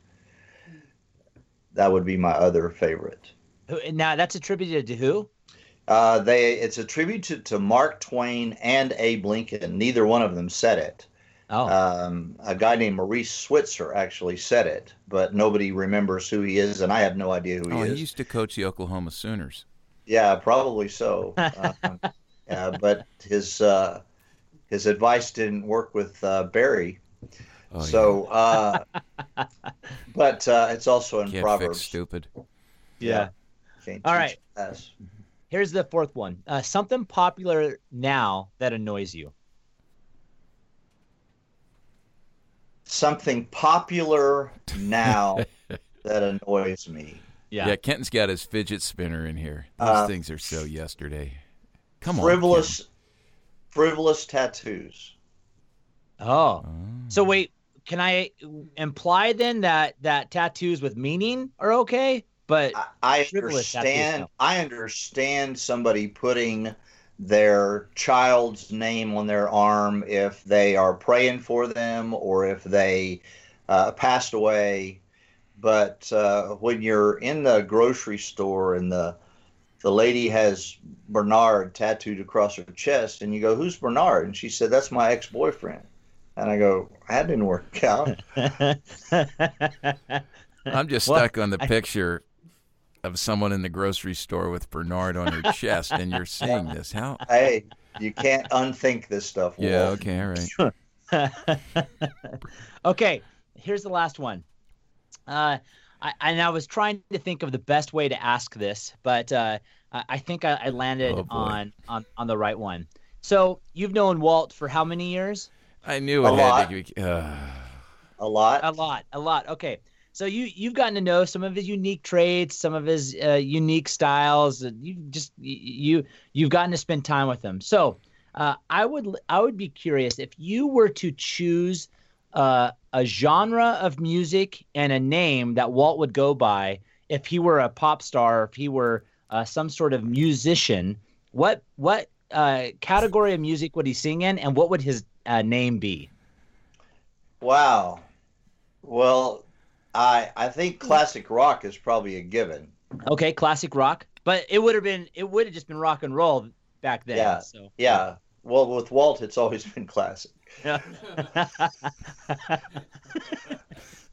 That would be my other favorite. now that's attributed to who? Uh, they it's attributed to Mark Twain and Abe Lincoln. Neither one of them said it. Oh, Um, a guy named Maurice Switzer actually said it, but nobody remembers who he is, and I have no idea who he is. Oh, he used to coach the Oklahoma Sooners. Yeah, probably so. [LAUGHS] Um, yeah, but his uh, his advice didn't work with uh, Barry. Oh, yeah. so, uh, [LAUGHS] but uh, it's also in Can't Proverbs. fix stupid. yeah. Can't All teach right. us. Here's the fourth one. Uh, something popular now that annoys you. Something popular now [LAUGHS] that annoys me. Yeah. Yeah. Kenton's got his fidget spinner in here. Those Uh, things are so yesterday. Come on. frivolous, frivolous tattoos. Oh, Kenton. so wait. Can I imply then that that tattoos with meaning are okay, but I, I understand. I understand somebody putting their child's name on their arm if they are praying for them or if they uh, passed away. But uh, when you're in the grocery store and the the lady has Bernard tattooed across her chest, and you go, "Who's Bernard?" and she said, "That's my ex-boyfriend." And I go, "That didn't work [LAUGHS] out." [LAUGHS] I'm just Well, stuck on the picture of someone in the grocery store with Bernard on her chest, and you're seeing this. How? [LAUGHS] hey, you can't unthink this stuff. Yeah. Okay. All right. okay, here's the last one. Uh, I, and I was trying to think of the best way to ask this, but uh, I, I think I, I landed Oh, on, on on the right one. So you've known Walt for how many years? I knew A it had lot. to be. Uh, A lot. A lot, a lot. Okay, so you you've gotten to know some of his unique traits, some of his uh, unique styles. and You just you you've gotten to spend time with him. So uh, I would I would be curious if you were to choose uh, a genre of music and a name that Walt would go by if he were a pop star, if he were uh, some sort of musician. What what uh, category of music would he sing in, and what would his uh, name be? Wow. Well, I I think classic rock is probably a given. Okay, classic rock, but it would have been it would have just been rock and roll back then. Yeah. So Yeah. Well, with Walt, it's always been classic. [LAUGHS]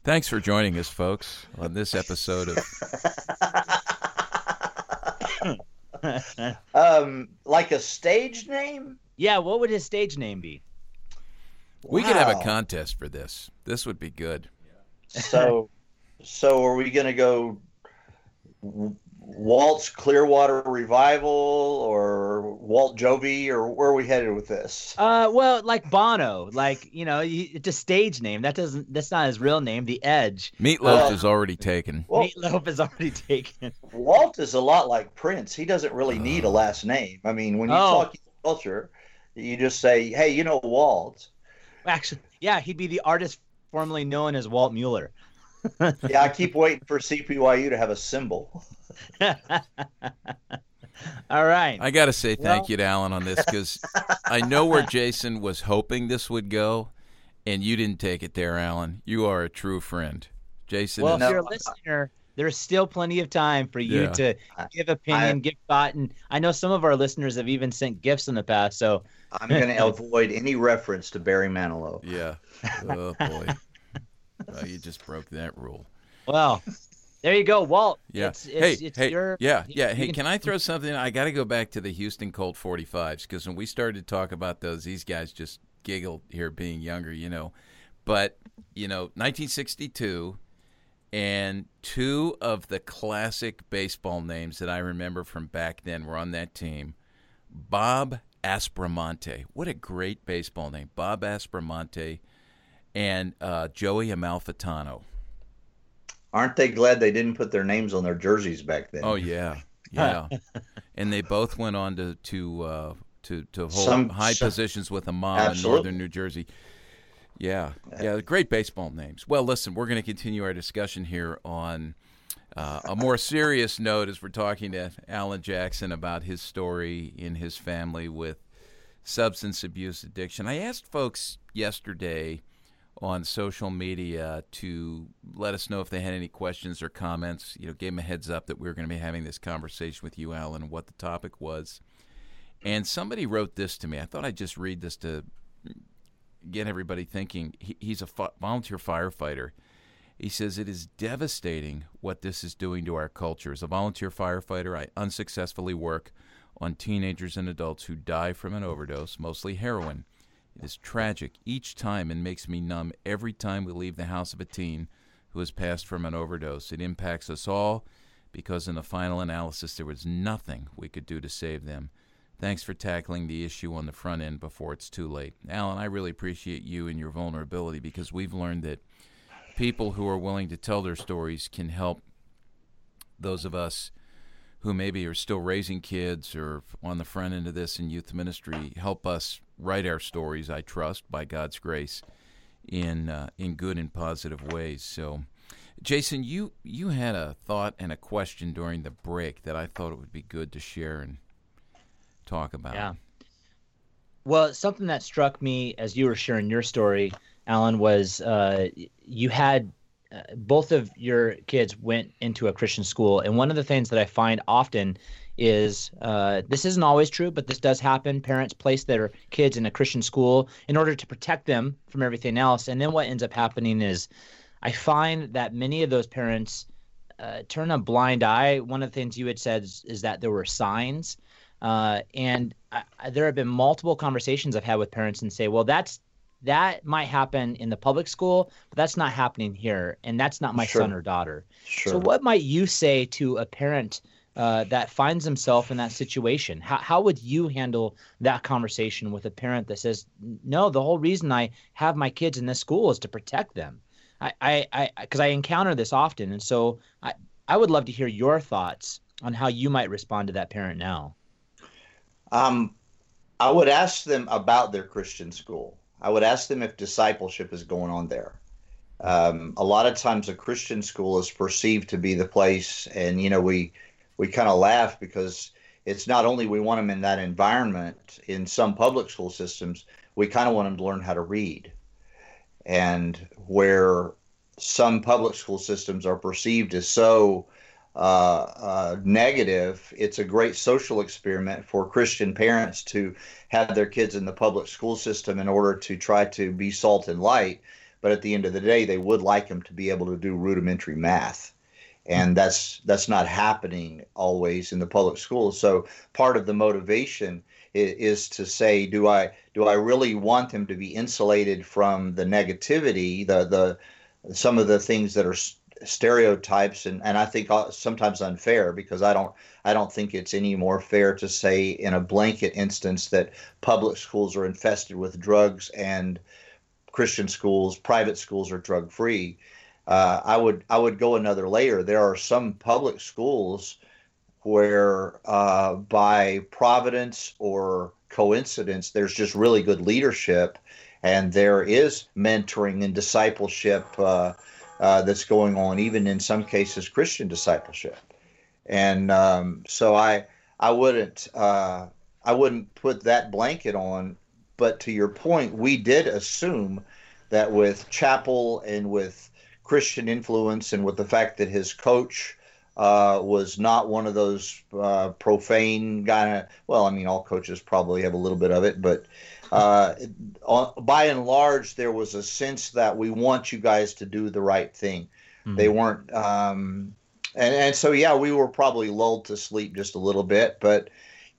thanks for joining us, folks, on this episode of. [LAUGHS] Um, like a stage name. yeah. What would his stage name be? We could have a contest for this. This would be good. So, [LAUGHS] so are we gonna go W- Walt's Clearwater Revival or Walt Jovi or where are we headed with this? Uh, well, like Bono, like you know, you, it's a stage name. That doesn't. That's not his real name. The Edge. Meatloaf Uh, is already taken. [LAUGHS] Well, Meatloaf is already taken. Walt is a lot like Prince. He doesn't really need a last name. I mean, when you Oh. talk culture, you just say, "Hey, you know Walt." Actually, yeah, he'd be the artist formerly known as Walt Mueller. [LAUGHS] Yeah, I keep waiting for CPYU to have a symbol. [LAUGHS] All right. I got to say thank Well- you to Alan on this because I know where Jason was hoping this would go, and you didn't take it there, Alan. You are a true friend. Jason well, is if you're a listener, there's still plenty of time for you Yeah. to give opinion, give thought, and I know some of our listeners have even sent gifts in the past. So I'm going [LAUGHS] to avoid any reference to Barry Manilow. Yeah. Oh boy. well, [LAUGHS] oh, you just broke that rule. Well, there you go, Walt. Yeah. It's, it's, hey, it's hey, your, yeah, yeah. you Hey, can- can I throw something? I got to go back to the Houston Colt 45s because when we started to talk about those, these guys just giggled here being younger, you know. But, you know, 1962, and two of the classic baseball names that I remember from back then were on that team Bob Aspromonte. What a great baseball name. Bob Aspromonte and uh, Joey Amalfitano. Aren't they glad they didn't put their names on their jerseys back then? Oh yeah, yeah. [LAUGHS] and they both went on to to uh, to to hold Some- high positions with a mom Absolutely. in northern New Jersey. Yeah, yeah, great baseball names. Well, listen, we're going to continue our discussion here on uh, a more serious note as we're talking to Alan Jackson about his story in his family with substance abuse addiction. I asked folks yesterday on social media to let us know if they had any questions or comments. You know, gave them a heads up that we were going to be having this conversation with you, Alan, and what the topic was. And somebody wrote this to me. I thought I'd just read this to get everybody thinking. He, he's a volunteer firefighter. He says it is devastating what this is doing to our culture. As a volunteer firefighter, I unsuccessfully work on teenagers and adults who die from an overdose, mostly heroin. It is tragic each time and makes me numb every time we leave the house of a teen who has passed from an overdose. It impacts us all because, in the final analysis, there was nothing we could do to save them. Thanks for tackling the issue on the front end before it's too late. Alan, I really appreciate you and your vulnerability because we've learned that people who are willing to tell their stories can help those of us who maybe are still raising kids or on the front end of this in youth ministry help us write our stories i trust by god's grace in uh, in good and positive ways so jason you you had a thought and a question during the break that i thought it would be good to share and talk about Yeah. Well, something that struck me as you were sharing your story, Alan, was uh, you had uh, both of your kids went into a Christian school, and one of the things that I find often is uh, this isn't always true, but this does happen. Parents place their kids in a Christian school in order to protect them from everything else, and then what ends up happening is I find that many of those parents uh, turn a blind eye. One of the things you had said is, is that there were signs. Uh, and I, I, there have been multiple conversations I've had with parents and say, well, that's that might happen in the public school, but that's not happening here, and that's not my Sure. son or daughter. Sure. So, what might you say to a parent uh, that finds himself in that situation? How how would you handle that conversation with a parent that says, no, the whole reason I have my kids in this school is to protect them? I I I because I encounter this often, and so I I would love to hear your thoughts on how you might respond to that parent now. Um, I would ask them about their Christian school. I would ask them if discipleship is going on there. Um, a lot of times, a Christian school is perceived to be the place, and you know, we we kind of laugh because it's not only we want them in that environment. In some public school systems, we kind of want them to learn how to read, and where some public school systems are perceived as so uh, uh, negative, it's a great social experiment for Christian parents to have their kids in the public school system in order to try to be salt and light. But at the end of the day, they would like them to be able to do rudimentary math. And that's that's not happening always in the public schools. So part of the motivation is, is to say, do I do I really want them to be insulated from the negativity, the the some of the things that are stereotypes and, and I think sometimes unfair because I don't I don't think it's any more fair to say in a blanket instance that public schools are infested with drugs and Christian schools, private schools are drug free. Uh, I would I would go another layer. There are some public schools where uh, by providence or coincidence there's just really good leadership and there is mentoring and discipleship uh, uh, that's going on, even in some cases Christian discipleship. And um, so I I wouldn't uh, I wouldn't put that blanket on. But to your point, we did assume that with chapel and with Christian influence and with the fact that his coach uh, was not one of those uh, profane kind of. Well, I mean, all coaches probably have a little bit of it, but uh, by and large, there was a sense that we want you guys to do the right thing. Mm-hmm. They weren't, um, and and so yeah, we were probably lulled to sleep just a little bit. But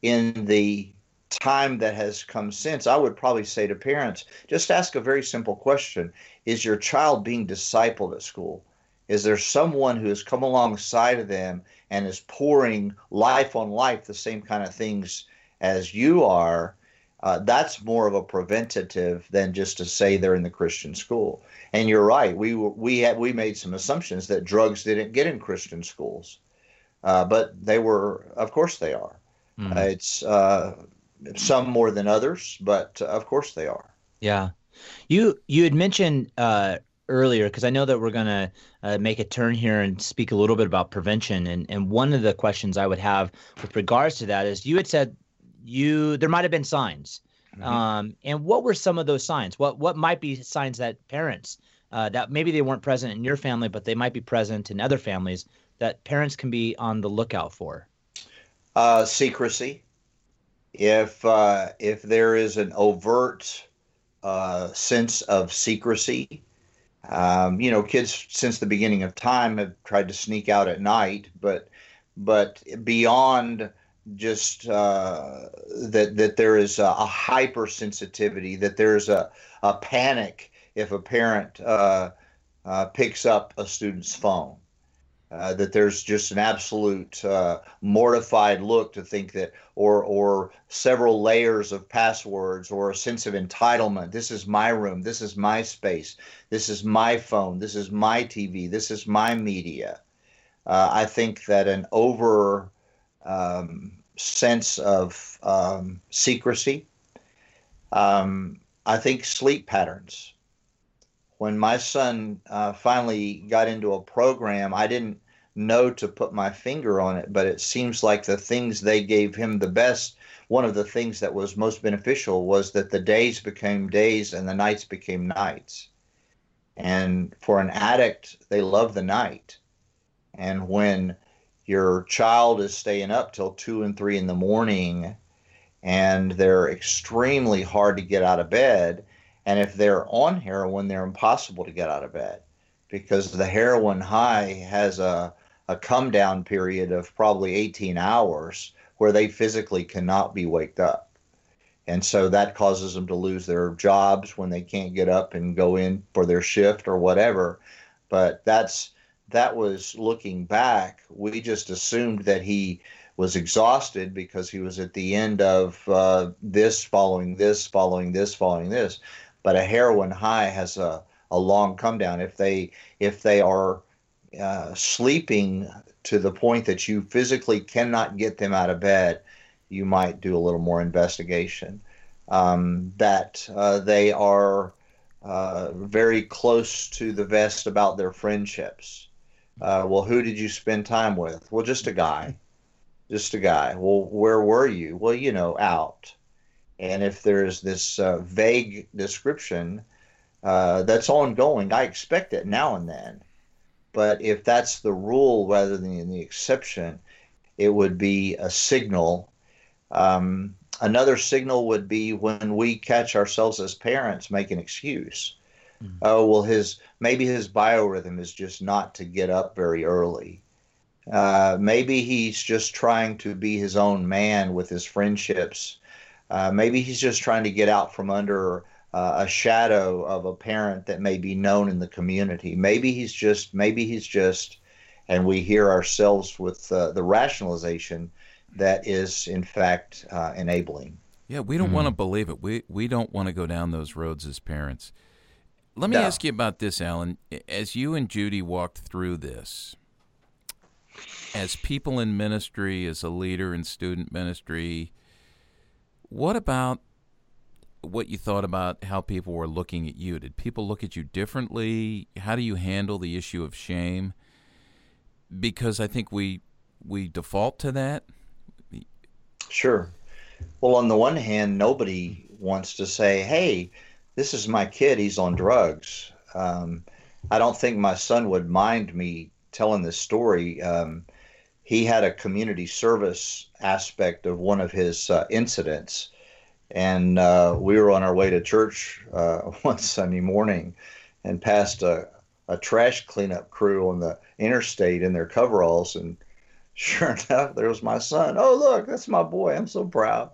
in the time that has come since, I would probably say to parents, just ask a very simple question: Is your child being discipled at school? Is there someone who has come alongside of them and is pouring life on life, the same kind of things as you are? Uh, that's more of a preventative than just to say they're in the Christian school. And you're right. We we had we made some assumptions that drugs didn't get in Christian schools, uh, but they were. Of course, they are. Mm. Uh, it's uh, some more than others, but uh, of course they are. Yeah, you you had mentioned uh, earlier because I know that we're gonna make a turn here and speak a little bit about prevention. And and one of the questions I would have with regards to that is you had said you there might have been signs Mm-hmm. Um, and what were some of those signs? What what might be signs that parents uh, that maybe they weren't present in your family, but they might be present in other families that parents can be on the lookout for? Uh, secrecy. If uh, if there is an overt uh, sense of secrecy, um, you know, kids since the beginning of time have tried to sneak out at night, but but beyond just uh, that that there is a, a hypersensitivity, that there's a, a panic if a parent uh, uh, picks up a student's phone. Uh, that there's just an absolute uh, mortified look to think that, or or several layers of passwords, or a sense of entitlement. This is my room. This is my space. This is my phone. This is my TV. This is my media. Uh, I think that an over um, sense of um, secrecy. Um, I think sleep patterns. When my son uh, finally got into a program, I didn't know to put my finger on it, but it seems like the things they gave him the best. One of the things that was most beneficial was that the days became days and the nights became nights. And for an addict, they love the night. And when your child is staying up till two and three in the morning and they're extremely hard to get out of bed. And if they're on heroin, they're impossible to get out of bed because the heroin high has a, a come down period of probably 18 hours where they physically cannot be waked up. And so that causes them to lose their jobs when they can't get up and go in for their shift or whatever. But that's that was looking back. We just assumed that he was exhausted because he was at the end of uh, this, following this, following this, following this. But a heroin high has a, a long come down. If they if they are uh, sleeping to the point that you physically cannot get them out of bed, you might do a little more investigation. Um, that uh, they are uh, very close to the vest about their friendships. Uh, well, who did you spend time with? Well, just a guy. Just a guy. Well, where were you? Well, you know, out. And if there's this uh, vague description uh, that's ongoing, I expect it now and then. But if that's the rule rather than the exception, it would be a signal. Um, another signal would be when we catch ourselves as parents make an excuse. Mm-hmm. Oh well, his maybe his biorhythm is just not to get up very early. Uh, maybe he's just trying to be his own man with his friendships. Uh, maybe he's just trying to get out from under uh, a shadow of a parent that may be known in the community. Maybe he's just, maybe he's just, and we hear ourselves with uh, the rationalization that is in fact uh, enabling. Yeah, we don't mm-hmm. want to believe it. We we don't want to go down those roads as parents. Let me no. ask you about this, Alan. As you and Judy walked through this, as people in ministry, as a leader in student ministry, what about what you thought about how people were looking at you? Did people look at you differently? How do you handle the issue of shame? Because I think we we default to that. Sure. Well, on the one hand, nobody wants to say, "Hey, this is my kid. He's on drugs. Um, I don't think my son would mind me telling this story. Um, he had a community service aspect of one of his uh, incidents. And uh, we were on our way to church uh, [LAUGHS] one Sunday morning and passed a, a trash cleanup crew on the interstate in their coveralls. And [LAUGHS] sure enough, there was my son. Oh, look, that's my boy. I'm so proud.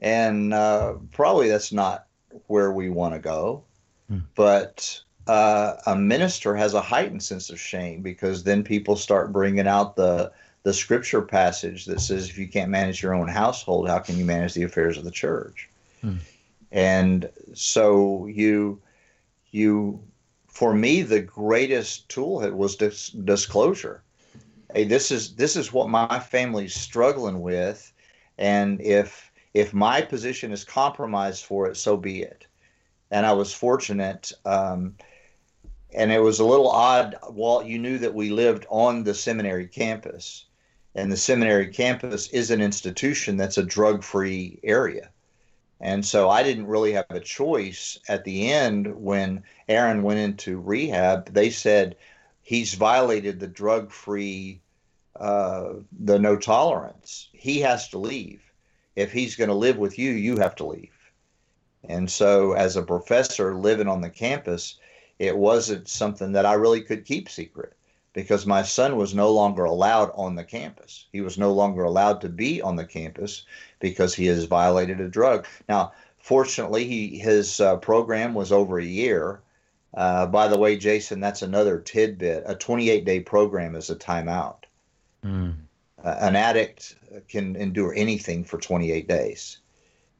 And uh, probably that's not where we want to go. Mm. But uh, a minister has a heightened sense of shame because then people start bringing out the the scripture passage that says if you can't manage your own household, how can you manage the affairs of the church? Hmm. And so you you for me the greatest tool was dis- disclosure. Hey, this is this is what my family's struggling with, and if if my position is compromised for it, so be it. And I was fortunate. Um, and it was a little odd. Walt, you knew that we lived on the seminary campus, and the seminary campus is an institution that's a drug free area. And so I didn't really have a choice at the end when Aaron went into rehab. They said he's violated the drug free, uh, the no tolerance. He has to leave. If he's going to live with you, you have to leave. And so, as a professor living on the campus, it wasn't something that I really could keep secret because my son was no longer allowed on the campus. He was no longer allowed to be on the campus because he has violated a drug. Now, fortunately, he, his uh, program was over a year. Uh, by the way, Jason, that's another tidbit. A 28 day program is a timeout. Mm. Uh, an addict can endure anything for 28 days.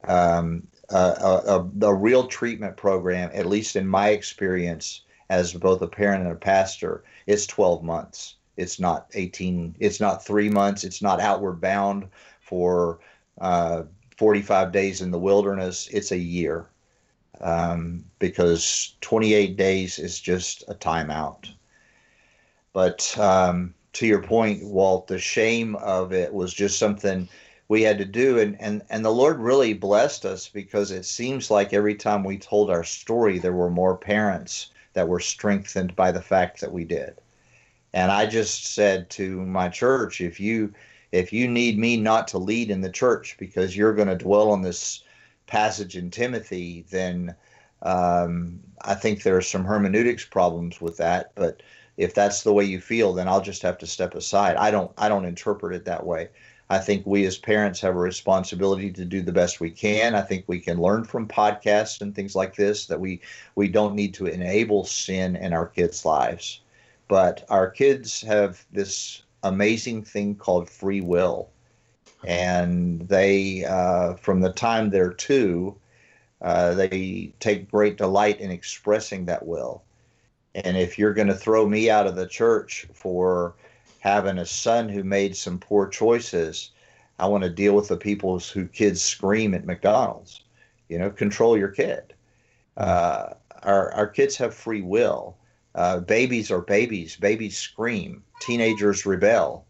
Um, a, a, a real treatment program, at least in my experience as both a parent and a pastor, is 12 months. It's not 18. It's not three months. It's not outward bound for uh, 45 days in the wilderness. It's a year um, because 28 days is just a timeout. But um, to your point, Walt, the shame of it was just something we had to do and, and and the lord really blessed us because it seems like every time we told our story there were more parents that were strengthened by the fact that we did and I just said to my church, if you if you need me not to lead in the church because you're going to dwell on this passage in Timothy, then um, I think there are some hermeneutics problems with that. But if that's the way you feel, then I'll just have to step aside. I don't I don't interpret it that way. I think we as parents have a responsibility to do the best we can. I think we can learn from podcasts and things like this that we we don't need to enable sin in our kids' lives. But our kids have this amazing thing called free will. And they, uh, from the time they're two, uh, they take great delight in expressing that will. And if you're going to throw me out of the church for having a son who made some poor choices, I want to deal with the people who kids scream at McDonald's. You know, control your kid. Uh, our our kids have free will, uh, babies are babies. Babies scream. Teenagers rebel.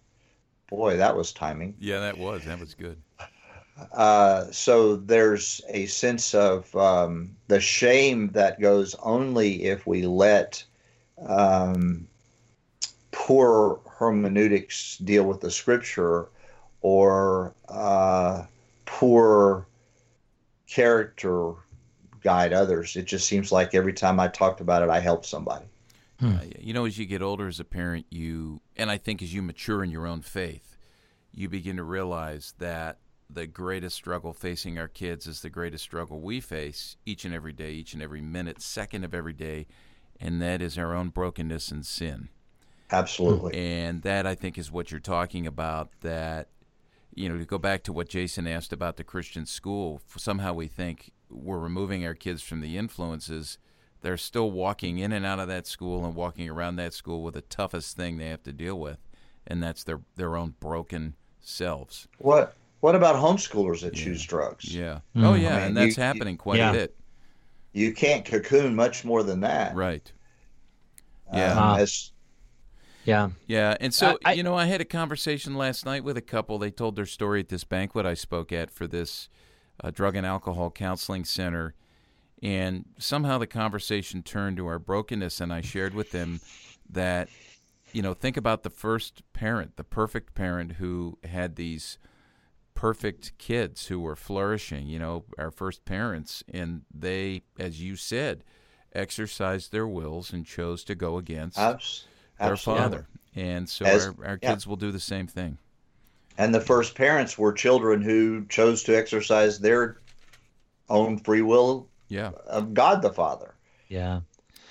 Boy, that was timing. Yeah, that was. That was good. Uh, so there's a sense of um, the shame that goes only if we let um, poor hermeneutics deal with the scripture or uh, poor character guide others. It just seems like every time I talked about it, I helped somebody. Hmm. Uh, you know, as you get older as a parent, you, and I think as you mature in your own faith, you begin to realize that the greatest struggle facing our kids is the greatest struggle we face each and every day, each and every minute, second of every day, and that is our own brokenness and sin. Absolutely. And that, I think, is what you're talking about. That, you know, to go back to what Jason asked about the Christian school, somehow we think we're removing our kids from the influences they're still walking in and out of that school and walking around that school with the toughest thing they have to deal with, and that's their their own broken selves. What What about homeschoolers that yeah. choose drugs? Yeah. Mm. Oh yeah, I mean, and that's you, happening quite yeah. a bit. You can't cocoon much more than that. Right. Um, yeah. Uh, as, yeah. Yeah. And so, I, you know, I had a conversation last night with a couple. They told their story at this banquet I spoke at for this uh, drug and alcohol counseling center. And somehow the conversation turned to our brokenness, and I shared with them that, you know, think about the first parent, the perfect parent who had these perfect kids who were flourishing, you know, our first parents, and they, as you said, exercised their wills and chose to go against Absolutely. their father. And so as, our, our kids yeah. will do the same thing. And the first parents were children who chose to exercise their own free will yeah of God the Father. Yeah.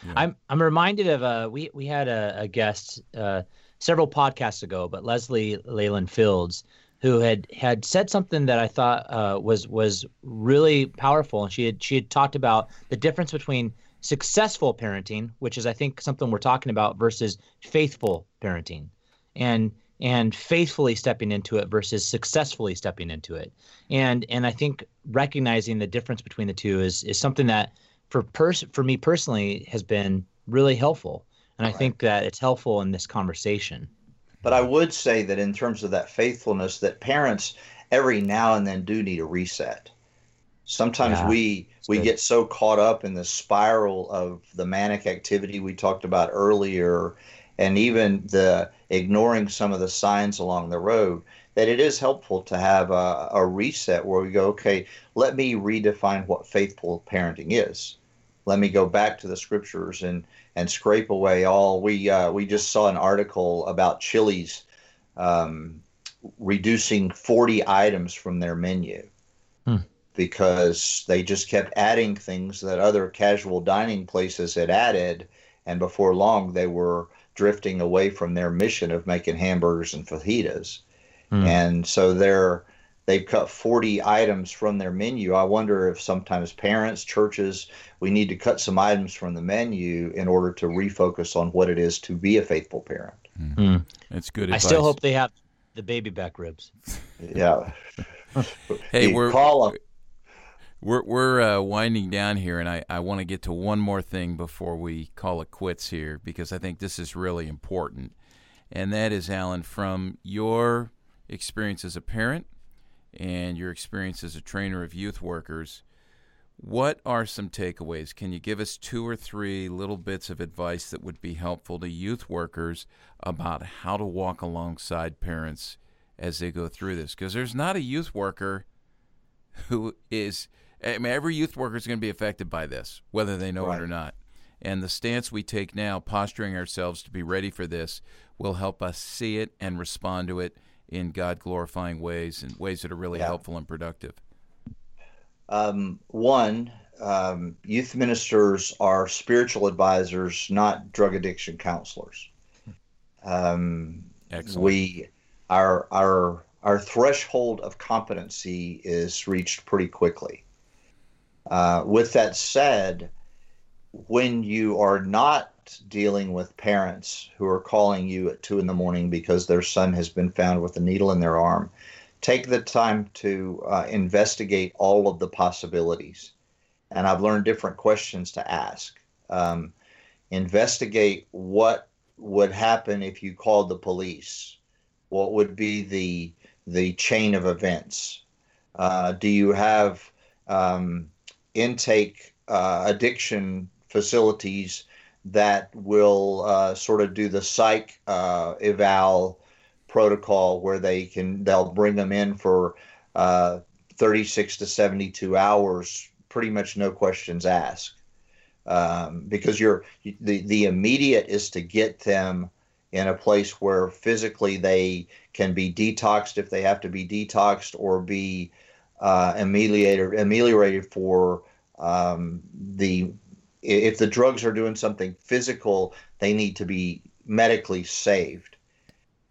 yeah. I'm I'm reminded of uh we we had a, a guest uh several podcasts ago, but Leslie Leyland Fields, who had had said something that I thought uh, was was really powerful, and she had she had talked about the difference between successful parenting, which is I think something we're talking about, versus faithful parenting, and and faithfully stepping into it versus successfully stepping into it, and and I think recognizing the difference between the two is is something that for pers- for me personally has been really helpful, and I think that it's helpful in this conversation. But I would say that in terms of that faithfulness, that parents every now and then do need a reset. Sometimes yeah, we we good. get so caught up in the spiral of the manic activity we talked about earlier, and even the ignoring some of the signs along the road that it is helpful to have a, a reset where we go, okay, let me redefine what faithful parenting is. Let me go back to the scriptures and and scrape away all. We uh, we just saw an article about Chili's um, reducing 40 items from their menu hmm. because they just kept adding things that other casual dining places had added, and before long they were drifting away from their mission of making hamburgers and fajitas. Hmm. And so they're they've cut 40 items from their menu. I wonder if sometimes parents, churches, we need to cut some items from the menu in order to refocus on what it is to be a faithful parent. Mm. That's good. Advice. I still hope they have the baby back ribs. [LAUGHS] yeah. [LAUGHS] hey, we're call them. We're we're uh, winding down here, and I, I want to get to one more thing before we call it quits here because I think this is really important, and that is Alan from your experience as a parent and your experience as a trainer of youth workers. What are some takeaways? Can you give us two or three little bits of advice that would be helpful to youth workers about how to walk alongside parents as they go through this? Because there's not a youth worker who is, I mean, every youth worker is going to be affected by this, whether they know right. it or not. And the stance we take now, posturing ourselves to be ready for this, will help us see it and respond to it in God glorifying ways and ways that are really yeah. helpful and productive? Um, one, um, youth ministers are spiritual advisors, not drug addiction counselors. Um, Excellent. We, our our our threshold of competency is reached pretty quickly. Uh, with that said, when you are not dealing with parents who are calling you at two in the morning because their son has been found with a needle in their arm, take the time to uh, investigate all of the possibilities. And I've learned different questions to ask. Um, investigate what would happen if you called the police. What would be the the chain of events? Uh, do you have um, intake uh, addiction facilities that will uh, sort of do the psych uh, eval protocol where they can they'll bring them in for uh, 36 to 72 hours pretty much no questions asked. Um, because you're the the immediate is to get them in a place where physically they can be detoxed if they have to be detoxed or be uh, ameliorated ameliorated for um, the if the drugs are doing something physical, they need to be medically saved.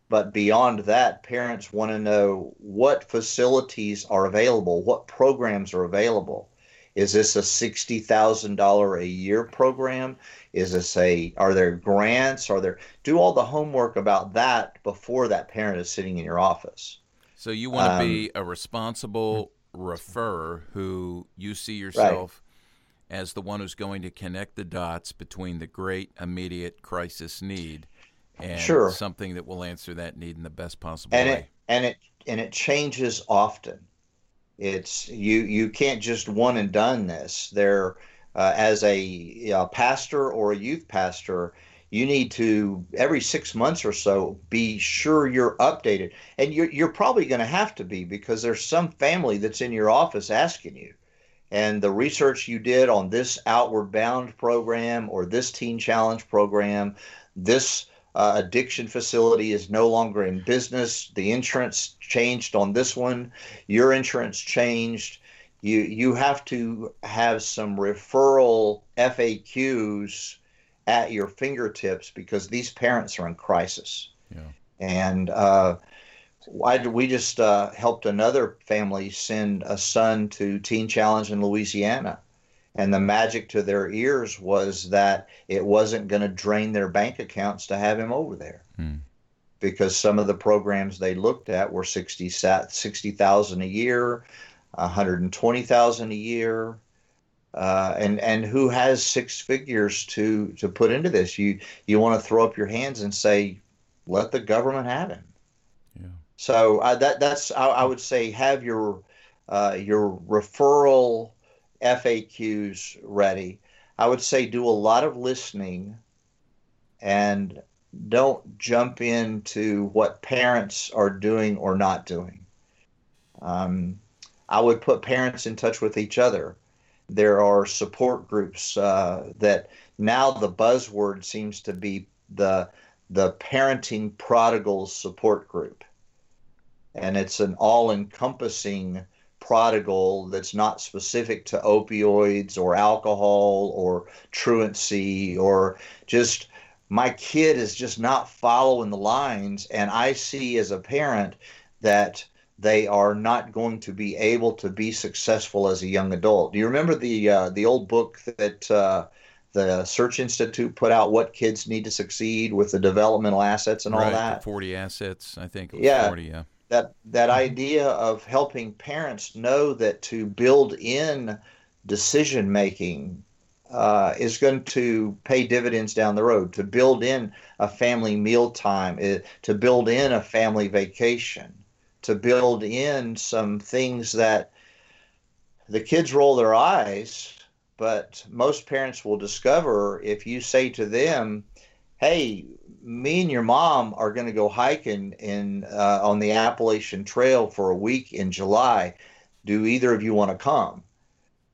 But beyond that, parents want to know what facilities are available, what programs are available. Is this a sixty thousand dollar a year program? Is this a are there grants? Are there do all the homework about that before that parent is sitting in your office? So you want to um, be a responsible referrer who you see yourself as the one who's going to connect the dots between the great immediate crisis need and sure. something that will answer that need in the best possible and way. It, and it and it changes often. It's you you can't just one and done this. There, uh, as a, a pastor or a youth pastor, you need to every six months or so be sure you're updated, and you're you're probably going to have to be because there's some family that's in your office asking you and the research you did on this outward bound program or this teen challenge program this uh, addiction facility is no longer in business. The insurance changed on this one. Your insurance changed. You you have to have some referral FAQs at your fingertips because these parents are in crisis. Yeah. and uh, I, we just uh, helped another family send a son to Teen Challenge in Louisiana. And the magic to their ears was that it wasn't going to drain their bank accounts to have him over there. Hmm. Because some of the programs they looked at were 60 60,000 a year, 120,000 a year. Uh, and and who has six figures to to put into this? You you want to throw up your hands and say, let the government have him. So uh, that that's I, I, would say have your uh, your referral FAQs ready. I would say do a lot of listening and don't jump into what parents are doing or not doing. Um, I would put parents in touch with each other. There are support groups uh, that now the buzzword seems to be the the parenting prodigals support group, and it's an all-encompassing prodigal that's not specific to opioids or alcohol or truancy or just my kid is just not following the lines and i see as a parent that they are not going to be able to be successful as a young adult do you remember the uh, the old book that uh, the Search Institute put out what kids need to succeed with the developmental assets and all that. Forty assets, I think. yeah, 40, yeah that that idea of helping parents know that to build in decision making uh, is going to pay dividends down the road. To build in a family meal time, uh, to build in a family vacation, to build in some things that the kids roll their eyes, but most parents will discover if you say to them, "Hey, me and your mom are going to go hiking in uh, on the Appalachian Trail for a week in July. Do either of you want to come?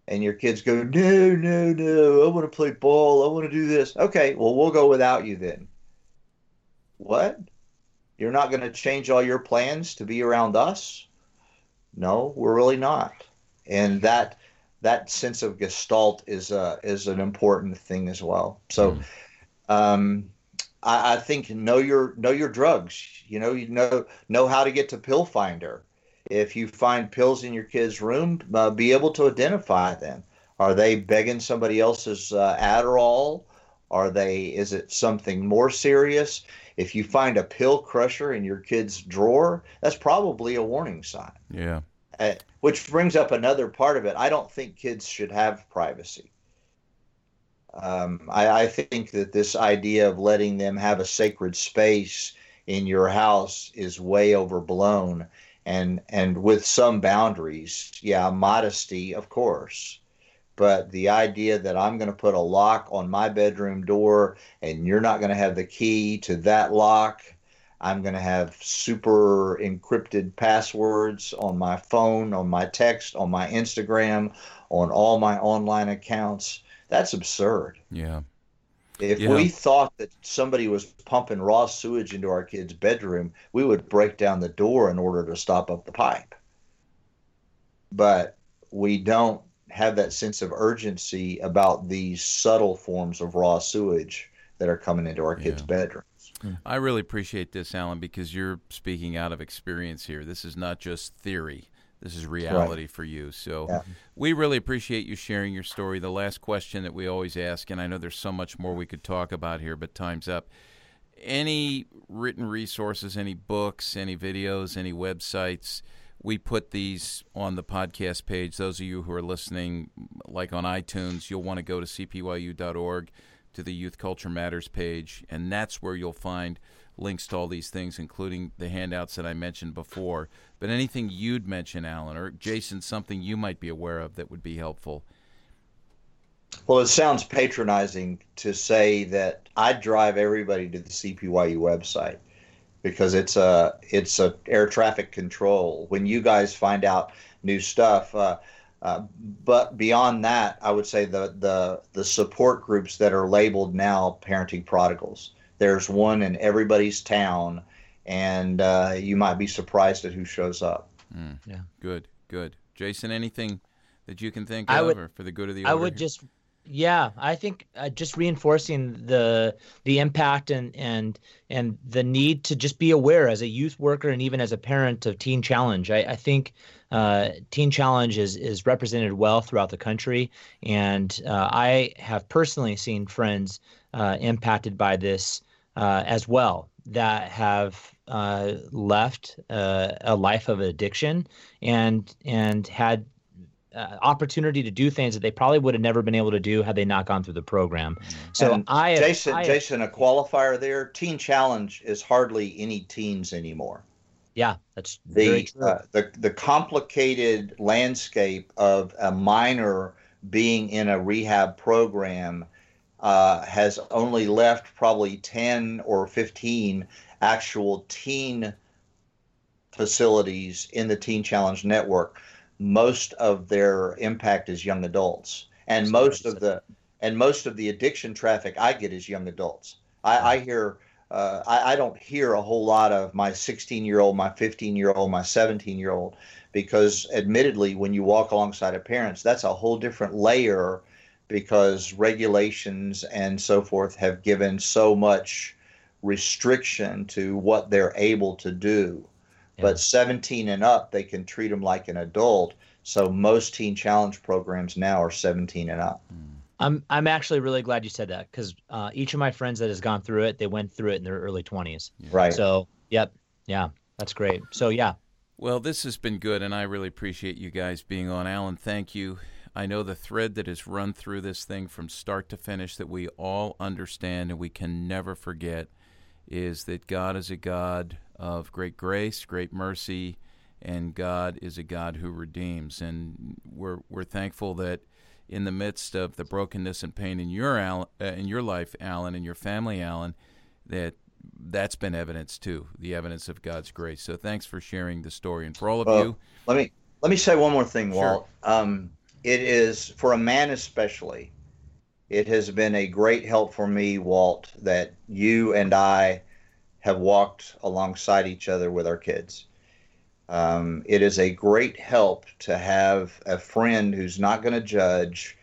And your kids go, no, no, no. I want to play ball. I want to do this. Okay, well, we'll go without you then. What? You're not going to change all your plans to be around us? No, we're really not. And that that sense of gestalt is uh, is an important thing as well. So. Mm. Um, I, I think know your know your drugs. You know, you know know how to get to Pill Finder. If you find pills in your kid's room, uh, be able to identify them. Are they begging somebody else's uh, Adderall? Are they? Is it something more serious? If you find a pill crusher in your kid's drawer, that's probably a warning sign. Yeah. Uh, which brings up another part of it. I don't think kids should have privacy. Um, I, I, think that this idea of letting them have a sacred space in your house is way overblown, and and with some boundaries. Yeah, modesty, of course, but the idea that I'm going to put a lock on my bedroom door and you're not going to have the key to that lock. I'm going to have super encrypted passwords on my phone, on my text, on my Instagram, on all my online accounts that's absurd. Yeah. If yeah. we thought that somebody was pumping raw sewage into our kid's bedroom, we would break down the door in order to stop up the pipe. But we don't have that sense of urgency about these subtle forms of raw sewage that are coming into our kids' yeah. bedrooms. I really appreciate this, Alan, because you're speaking out of experience here. This is not just theory. This is reality right. for you. So yeah. we really appreciate you sharing your story. The last question that we always ask, and I know there's so much more we could talk about here, but time's up. Any written resources, any books, any videos, any websites? We put these on the podcast page. Those of you who are listening, like on iTunes, you'll want to go to cpyu.org to the Youth Culture Matters page, and that's where you'll find links to all these things, including the handouts that I mentioned before. But anything you'd mention, Alan, or Jason, something you might be aware of that would be helpful. Well, it sounds patronizing to say that I drive everybody to the CPYU website because it's a it's a air traffic control. When you guys find out new stuff, uh, uh, but beyond that, I would say the the the support groups that are labeled now parenting prodigals. There's one in everybody's town and uh, you might be surprised at who shows up. Mm. Yeah. Good. Good. Jason, anything that you can think I of, would, or for the good of the order? I would here? just Yeah, I think uh, just reinforcing the the impact and and and the need to just be aware as a youth worker and even as a parent of Teen Challenge. I, I think uh, Teen Challenge is is represented well throughout the country, and uh, I have personally seen friends uh, impacted by this uh, as well that have uh, left a life of addiction and and had uh, opportunity to do things that they probably would have never been able to do had they not gone through the program. So and I, Jason, I, Jason, a qualifier there. Teen Challenge is hardly any teens anymore. Yeah, that's the uh, the the complicated landscape of a minor being in a rehab program uh, has only left probably ten or fifteen actual teen facilities in the Teen Challenge network most of their impact is young adults, and most of the and most of the addiction traffic I get is young adults. I, I hear. Uh, I, I, don't hear a whole lot of my 16 year old, my 15 year old, my 17 year old, because admittedly, when you walk alongside of parents, that's a whole different layer because regulations and so forth have given so much restriction to what they're able to do. But 17 and up, they can treat them like an adult. So most teen challenge programs now are 17 and up. Hmm. I'm I'm actually really glad you said that because uh, each of my friends that has gone through it, they went through it in their early 20s. Right. So, yep, yeah, that's great. So, yeah. Well, this has been good, and I really appreciate you guys being on. Alan, thank you. I know the thread that has run through this thing from start to finish that we all understand and we can never forget is that God is a God of great grace, great mercy, and God is a God who redeems. And we're we're thankful that in the midst of the brokenness and pain in your uh, in your life, Alan, and your family, Alan, that that's been evidence too, the evidence of God's grace. So thanks for sharing the story, and for all of you. Let me let me say one more thing, Walt. Sure. Um, it is for a man especially. It has been a great help for me, Walt, that you and I have walked alongside each other with our kids. Um, it is a great help to have a friend who's not going to judge,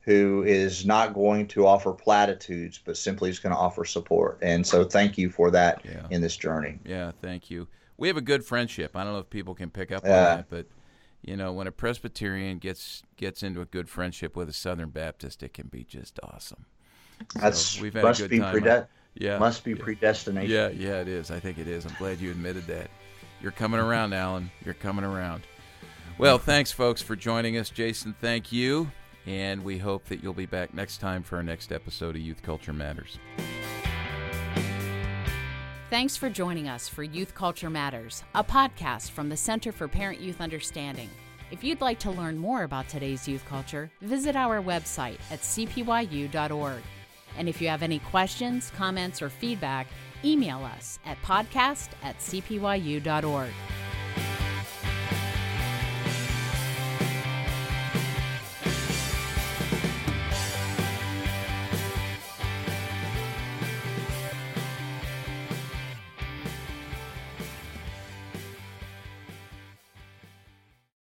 who is not going to offer platitudes, but simply is going to offer support. And so, thank you for that yeah. in this journey. Yeah, thank you. We have a good friendship. I don't know if people can pick up on that, but you know, when a Presbyterian gets gets into a good friendship with a Southern Baptist, it can be just awesome. That's so we've had must a good be time. Yeah. Must be yeah. predestination. Yeah, yeah, it is. I think it is. I'm glad you admitted that. You're coming around, Alan. You're coming around. Well, thanks, folks, for joining us. Jason, thank you. And we hope that you'll be back next time for our next episode of Youth Culture Matters. Thanks for joining us for Youth Culture Matters, a podcast from the Center for Parent Youth Understanding. If you'd like to learn more about today's youth culture, visit our website at cpyu.org. And if you have any questions, comments, or feedback, email us at podcast at cpyu.org.